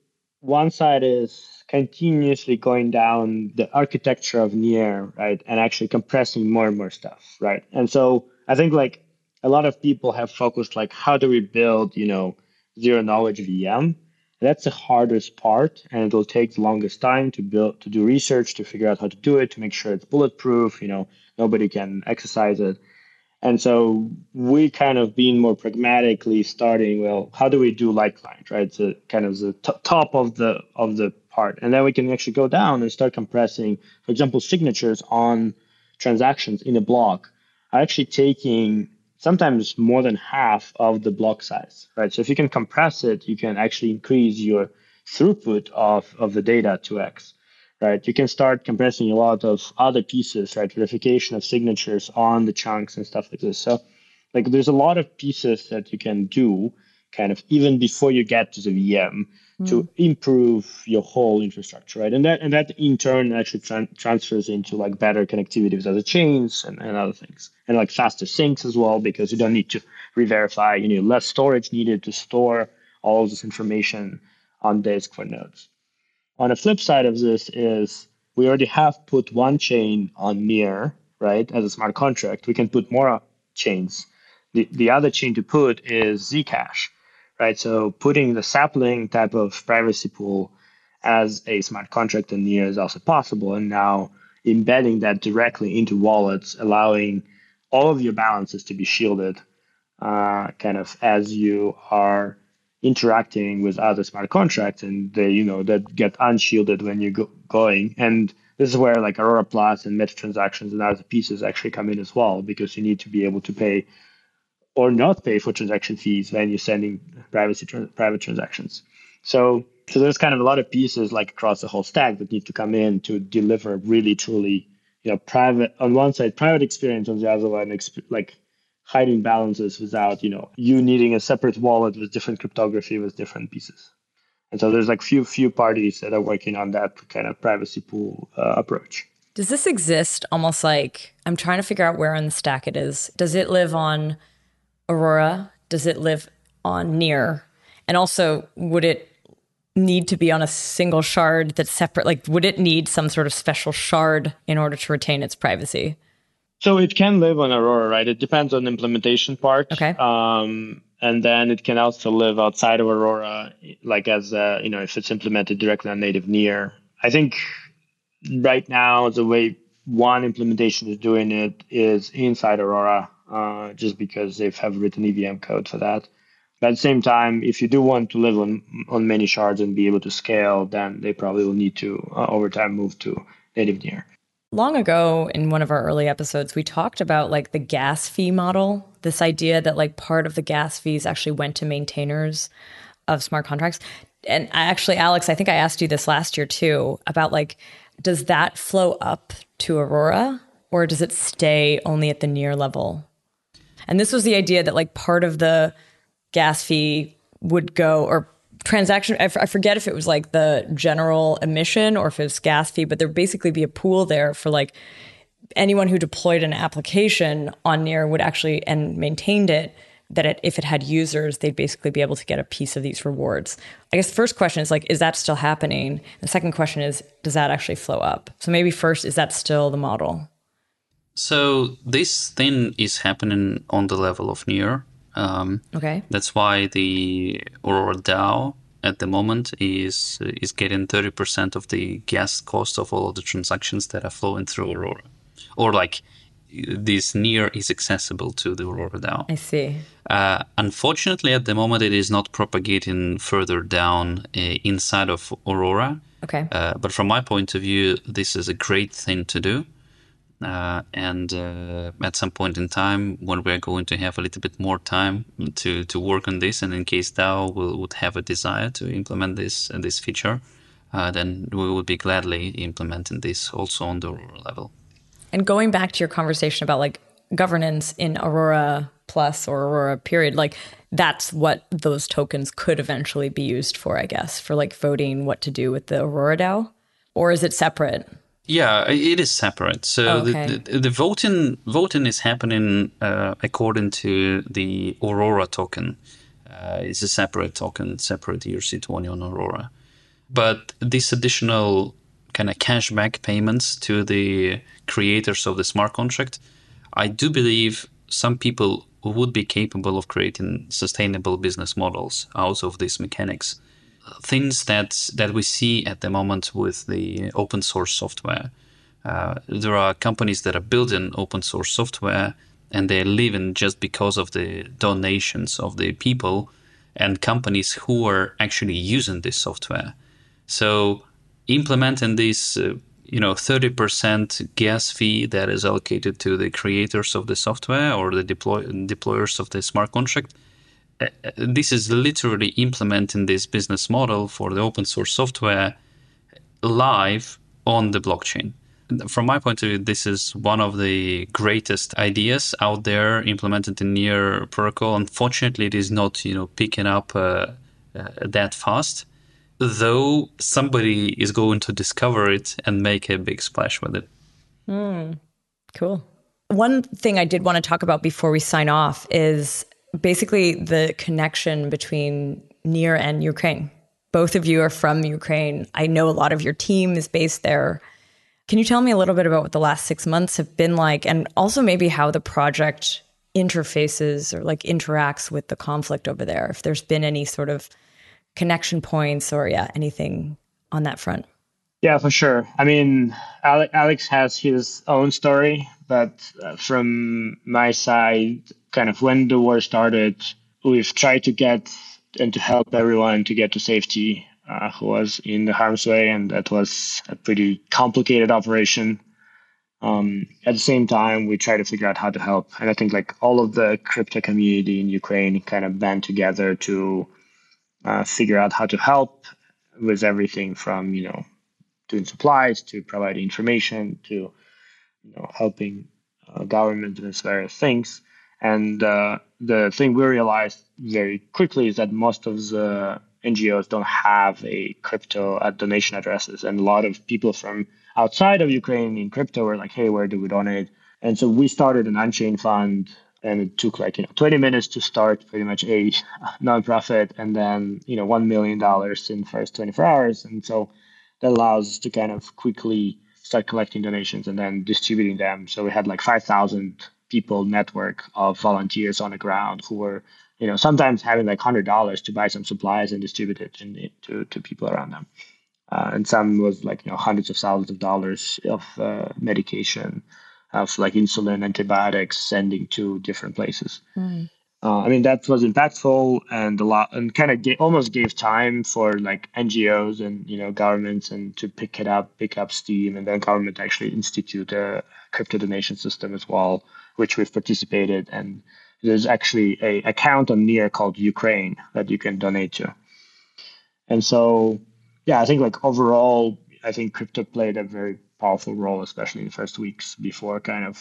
one side is continuously going down the architecture of Near, right, and actually compressing more and more stuff, right? And so I think like a lot of people have focused like how do we build you know zero knowledge VM. That's the hardest part, and it will take the longest time to build to do research to figure out how to do it to make sure it's bulletproof. You know, nobody can exercise it. And so we kind of being more pragmatically starting, well, how do we do light client, right? So kind of the t- top of the of the part, and then we can actually go down and start compressing, for example, signatures on transactions in a block are actually taking sometimes more than half of the block size, right? So if you can compress it, you can actually increase your throughput of, of the data to X, right? You can start compressing a lot of other pieces, right? Verification of signatures on the chunks and stuff like this. So like there's a lot of pieces that you can do kind of even before you get to the VM mm. to improve your whole infrastructure, right? And that and that in turn actually tra- transfers into like better connectivity with other chains and, and other things, and like faster syncs as well because you don't need to re-verify. You need less storage needed to store all this information on disk for nodes. On the flip side of this is we already have put one chain on Near, right, as a smart contract. We can put more chains. The, the other chain to put is Zcash, right? So putting the sapling type of privacy pool as a smart contract in Near is also possible. And now embedding that directly into wallets, allowing all of your balances to be shielded uh, kind of as you are interacting with other smart contracts and they you know that get unshielded when you're go- going. And this is where like aurora plus and meta transactions and other pieces actually come in as well because you need to be able to pay or not pay for transaction fees when you're sending privacy private transactions. So so there's kind of a lot of pieces like across the whole stack that need to come in to deliver really truly you know private on one side private experience on the other one exp- like hiding balances without you know you needing a separate wallet with different cryptography with different pieces. And so there's like few few parties that are working on that kind of privacy pool uh, approach. Does this exist almost like i'm trying to figure out where on the stack it is. Does it live on aurora? Does it live on near? And also would it need to be on a single shard that's separate? Like would it need some sort of special shard in order to retain its privacy so it can live on Aurora, right? It depends on the implementation part. Okay. Um, and then it can also live outside of Aurora, like as uh, you know, if it's implemented directly on native near. I think right now the way one implementation is doing it is inside Aurora, uh, just because they have written EVM code for that. But at the same time, if you do want to live on on many shards and be able to scale, then they probably will need to uh, over time move to native near long ago in one of our early episodes we talked about like the gas fee model this idea that like part of the gas fees actually went to maintainers of smart contracts. And actually alex i think i asked you this last year too about like does that flow up to aurora or does it stay only at the near level? And this was the idea that like part of the gas fee would go or transaction I, f- I forget if it was like the general emission or if it was gas fee but there'd basically be a pool there for like anyone who deployed an application on near would actually and maintained it that it, if it had users they'd basically be able to get a piece of these rewards. I guess the first question is like is that still happening? The second question is does that actually flow up? So maybe first is that still the model? So this thing is happening on the level of near um, okay. That's why the Aurora DAO at the moment is is getting 30% of the gas cost of all of the transactions that are flowing through Aurora. Or like this near is accessible to the Aurora DAO. I see. Uh, unfortunately, at the moment, it is not propagating further down uh, inside of Aurora. Okay. Uh, but from my point of view, this is a great thing to do. Uh, and uh, at some point in time, when we're going to have a little bit more time to, to work on this, and in case DAO will, would have a desire to implement this uh, this feature, uh, then we would be gladly implementing this also on the Aurora level. And going back to your conversation about like governance in Aurora Plus or Aurora Period, like that's what those tokens could eventually be used for, I guess, for like voting what to do with the Aurora DAO, or is it separate? Yeah, it is separate. So oh, okay. the, the, the, voting voting is happening uh, according to the Aurora token. Uh, it's a separate token, separate ERC20 on Aurora. But these additional kind of cashback payments to the creators of the smart contract, I do believe some people would be capable of creating sustainable business models out of these mechanics things that that we see at the moment with the open source software. Uh, there are companies that are building open source software and they're living just because of the donations of the people and companies who are actually using this software. So implementing this, uh, you know, 30% gas fee that is allocated to the creators of the software or the deploy- deployers of the smart contract this is literally implementing this business model for the open source software live on the blockchain. from my point of view, this is one of the greatest ideas out there implemented in Near protocol. Unfortunately, it is not, you know, picking up uh, uh, that fast. Though somebody is going to discover it and make a big splash with it. Mm, cool. One thing I did want to talk about before we sign off is basically the connection between Near and Ukraine. Both of you are from Ukraine. I know a lot of your team is based there. Can you tell me a little bit about what the last six months have been like, and also maybe how the project interfaces or like interacts with the conflict over there? If there's been any sort of connection points or yeah, anything on that front. Yeah, for sure. I mean, Alex has his own story, but uh, from my side, kind of when the war started, we've tried to get and to help everyone to get to safety uh, who was in the harm's way, and that was a pretty complicated operation. Um, at the same time, we try to figure out how to help, and I think like all of the crypto community in Ukraine kind of band together to uh, figure out how to help with everything from you know doing supplies to providing information to you know helping uh, government with various things. And uh, the thing we realized very quickly is that most of the NGOs don't have a crypto at donation addresses, and a lot of people from outside of Ukraine in crypto were like, "Hey, where do we donate?" And so we started an Unchained fund, and it took like you know 20 minutes to start pretty much a nonprofit, and then you know one million dollars in the first 24 hours, and so that allows us to kind of quickly start collecting donations and then distributing them. So we had like 5,000 people network of volunteers on the ground who were you know, sometimes having like hundred dollars to buy some supplies and distribute it in, to to people around them, uh, and some was like you know hundreds of thousands of dollars of uh, medication, of like insulin, antibiotics, sending to different places. Mm. Uh, I mean that was impactful and a lot, and kind of ga- almost gave time for like NGOs and you know governments and to pick it up, pick up steam, and then government actually institute a crypto donation system as well, which we've participated and there's actually a account on Near called Ukraine that you can donate to. And so, yeah, I think like overall, I think crypto played a very powerful role, especially in the first weeks before kind of,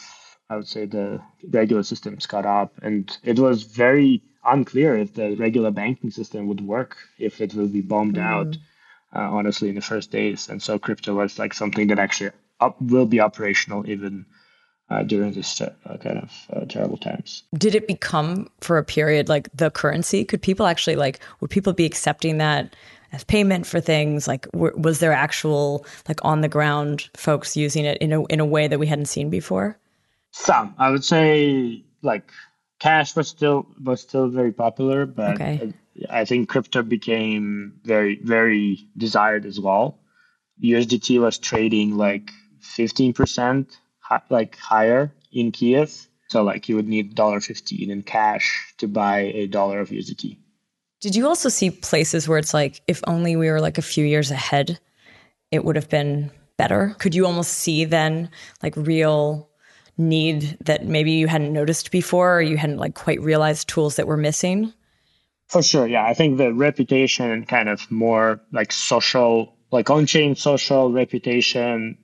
I would say, the regular systems got up. And it was very unclear if the regular banking system would work, if it will be bombed mm-hmm. out, uh, honestly, in the first days. And so crypto was like something that actually up, will be operational even uh, during this uh, kind of uh, terrible times. Did it become for a period like the currency? Could people actually like would people be accepting that as payment for things? Like, w- was there actual like on the ground folks using it in a in a way that we hadn't seen before? Some, I would say, like cash was still was still very popular, but okay. I think crypto became very very desired as well. USDT was trading like fifteen percent like higher in Kiev. So like you would need $1.15 in cash to buy a dollar of USDT. Did you also see places where it's like if only we were like a few years ahead, it would have been better? Could you almost see then like real need that maybe you hadn't noticed before or you hadn't like quite realized tools that were missing? For sure, yeah. I think the reputation and kind of more like social, like on-chain social reputation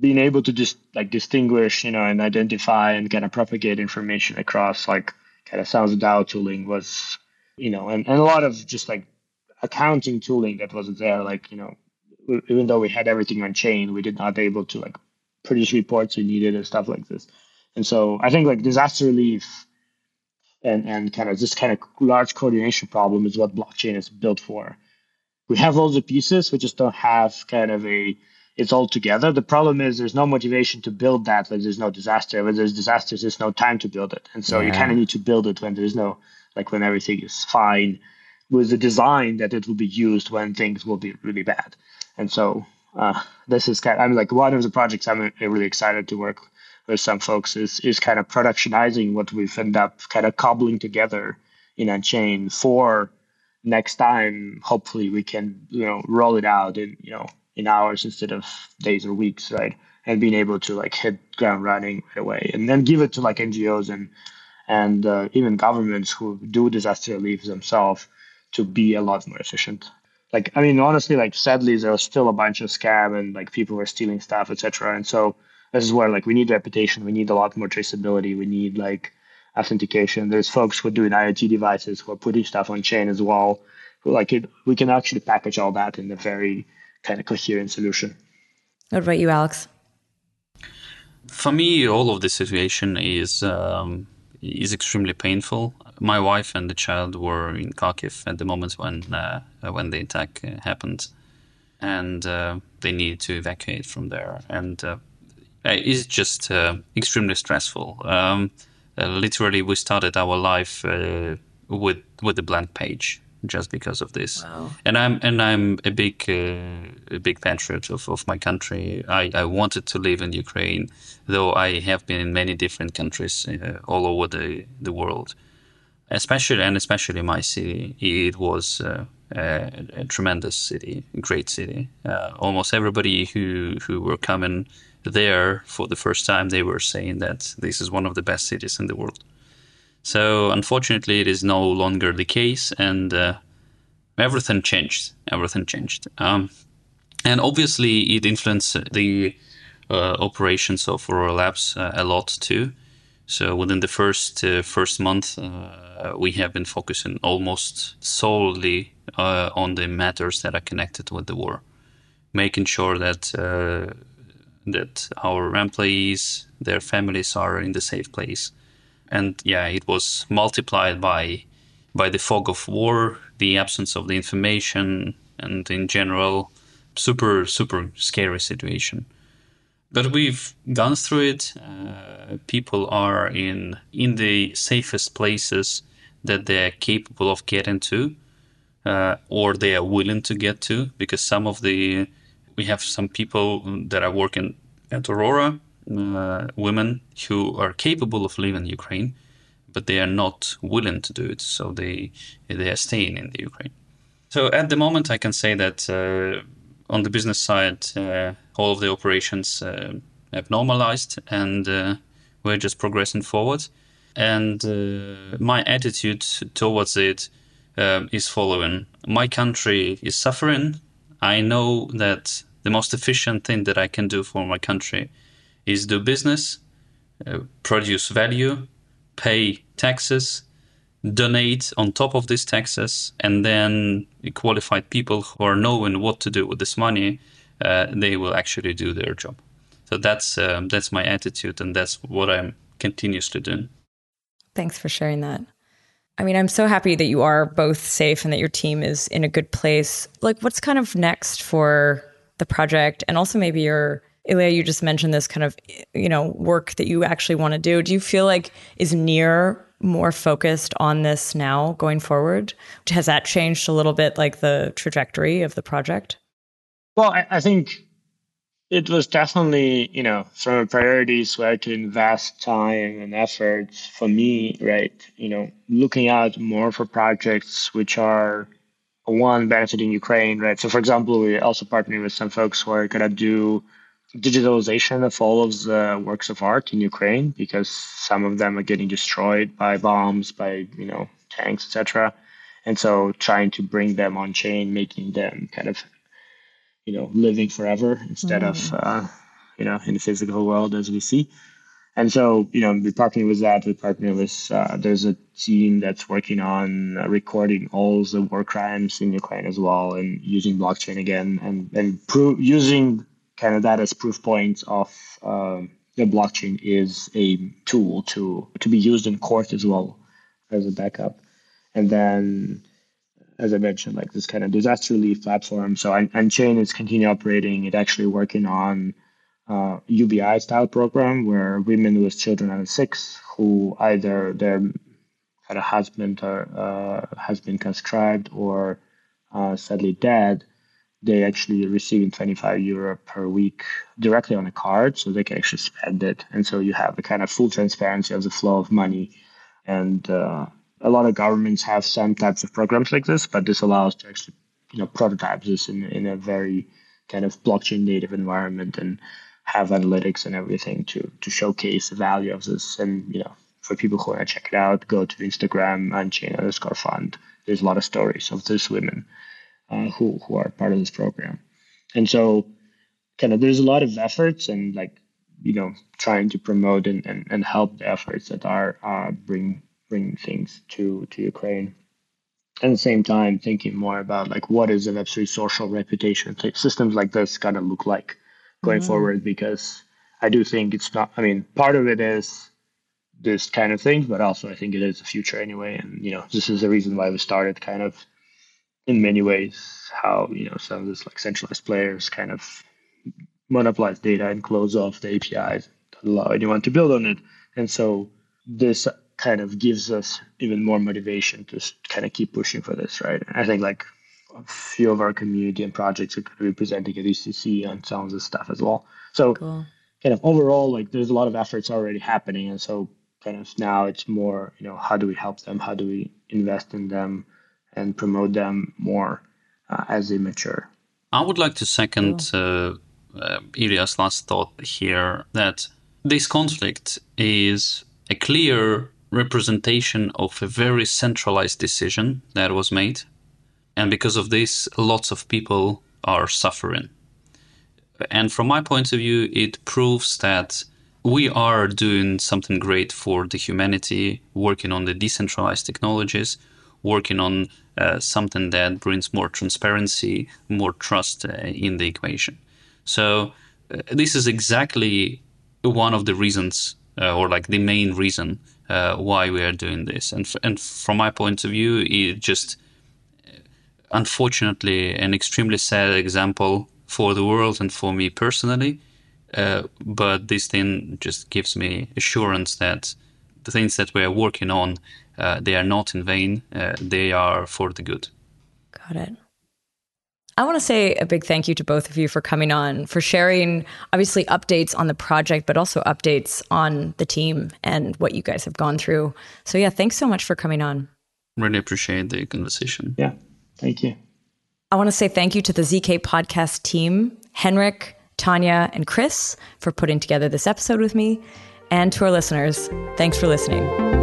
being able to just like distinguish, you know, and identify and kind of propagate information across like kind of sounds of DAO tooling was, you know, and, and a lot of just like accounting tooling that wasn't there. Like, you know, even though we had everything on chain, we did not able to like produce reports we needed and stuff like this. And so I think like disaster relief and, and kind of this kind of large coordination problem is what blockchain is built for. We have all the pieces, we just don't have kind of a it's all together. The problem is there's no motivation to build that when there's no disaster. When there's disasters, there's no time to build it. And so yeah. you kind of need to build it when there's no, like when everything is fine with the design that it will be used when things will be really bad. And so uh, this is kind of, I'm like, one of the projects I'm really excited to work with some folks is, is kind of productionizing what we've ended up kind of cobbling together in a chain for next time. Hopefully we can, you know, roll it out in, you know, in hours instead of days or weeks, right? And being able to like hit ground running right away, and then give it to like NGOs and and uh, even governments who do disaster relief themselves to be a lot more efficient. Like I mean, honestly, like sadly, there's still a bunch of scam and like people were stealing stuff, etc. And so this is where like we need reputation, we need a lot more traceability, we need like authentication. There's folks who are doing IoT devices who are putting stuff on chain as well. Like it, we can actually package all that in a very kind of coherent solution. What about you, Alex? For me, all of the situation is um, is extremely painful. My wife and the child were in Kharkiv at the moment when uh, when the attack uh, happened, and uh, they needed to evacuate from there. And uh, it's just uh, extremely stressful. Um, uh, literally, we started our life with with a blank page just because of this. Wow. And I'm and I'm a big uh, a big patriot of, of my country. I, I wanted to live in Ukraine, though I have been in many different countries uh, all over the the world. Especially and especially my city, it was uh, a, a, tremendous city, a great city. Uh, almost everybody who who were coming there for the first time, they were saying that this is one of the best cities in the world. So unfortunately, it is no longer the case, and uh, everything changed. Everything changed, um, and obviously, it influenced the uh, operations of Aurora Labs uh, a lot too. So within the first uh, first month, uh, we have been focusing almost solely uh, on the matters that are connected with the war, making sure that that our employees, their families are in the safe place and yeah, it was multiplied by by the fog of war, the absence of the information, and in general, super super scary situation. But we've gone through it. Uh, people are in in the safest places that they're capable of getting to, uh, or they are willing to get to. Because some of the we have some people that are working at Aurora uh, women who are capable of leaving Ukraine, but they are not willing to do it. So they they are staying in the Ukraine. So at the moment, I can say that uh, on the business side, uh, all of the operations uh, have normalized, and uh, we're just progressing forward. And uh, my attitude towards it is following: my country is suffering. I know that the most efficient thing that I can do for my country is do business, uh, produce value, pay taxes, donate on top of these taxes, and then qualified people who are knowing what to do with this money, uh, they will actually do their job. So that's um, that's my attitude, and that's what I'm continuously doing. Thanks for sharing that. I mean, I'm so happy that you are both safe and that your team is in a good place. Like, what's kind of next for the project, and also maybe your Illia, you just mentioned this kind of, you know, work that you actually want to do. Do you feel like is Near more focused on this now going forward? Has that changed a little bit, like the trajectory of the project? Well, I, I think it was definitely, you know, from a priorities where to invest time and efforts for me, right? You know, looking out more for projects which are one benefiting Ukraine, right? So, for example, we also partnering with some folks who are gonna do digitalization of all of the works of art in Ukraine because some of them are getting destroyed by bombs, by you know tanks, etc. And so trying to bring them on chain, making them kind of you know living forever instead mm. of uh, you know in the physical world as we see. And so you know we partnering with that. We partner with uh, there's a team that's working on uh, recording all the war crimes in Ukraine as well, and using blockchain again, and and pro- using kind of that as proof points of um, the blockchain is a tool to to be used in court as well as a backup. And then, as I mentioned, like this kind of disaster relief platform. So Unchain is continue operating. It actually working on uh, UBI style program where women with children under six who either their had a husband or uh, has been conscribed or uh, sadly dead they actually receiving 25 euro per week directly on a card so they can actually spend it. And so you have a kind of full transparency of the flow of money. And uh, a lot of governments have some types of programs like this but this allows to actually you know prototype this in, in a very kind of blockchain native environment and have analytics and everything to to showcase the value of this. And you know for people who want to check it out go to instagram unchain underscore fund. There's a lot of stories of these women uh, who who are part of this program. And so, kind of, there's a lot of efforts and like you know trying to promote and, and, and help the efforts that are uh, bring bring things to to Ukraine. At the same time, thinking more about like what is a Web3 social reputation systems like this gotta look like going mm-hmm. forward because I do think it's not. I mean, part of it is this kind of thing, but also I think it is the future anyway. And you know, this is the reason why we started kind of in many ways how you know some of these like centralized players kind of monopolize data and close off the APIs that allow anyone to build on it. And so this kind of gives us even more motivation to kind of keep pushing for this, right? I think like a few of our community and projects are going to be presenting at EthCC on some of this stuff as well. So cool. kind of overall, like there's a lot of efforts already happening. And so kind of now it's more, you know, how do we help them? How do we invest in them and promote them more uh, as they mature? I would like to second cool. uh, uh, Illia's last thought here that this conflict is a clear representation of a very centralized decision that was made. And because of this, lots of people are suffering. And from my point of view, it proves that we are doing something great for the humanity, working on the decentralized technologies, working on uh, something that brings more transparency, more trust uh, in the equation. So uh, this is exactly one of the reasons, or like the main reason uh, why we are doing this. And f- and from my point of view, it just unfortunately an extremely sad example for the world and for me personally. Uh, but this thing just gives me assurance that the things that we are working on, uh, they are not in vain. they are for the good. Got it. I want to say a big thank you to both of you for coming on, for sharing obviously updates on the project, but also updates on the team and what you guys have gone through. So, yeah, thanks so much for coming on. Really appreciate the conversation. Yeah, thank you. I want to say thank you to the ZK podcast team, Henrik, Tanya, and Chris, for putting together this episode with me. And to our listeners, thanks for listening.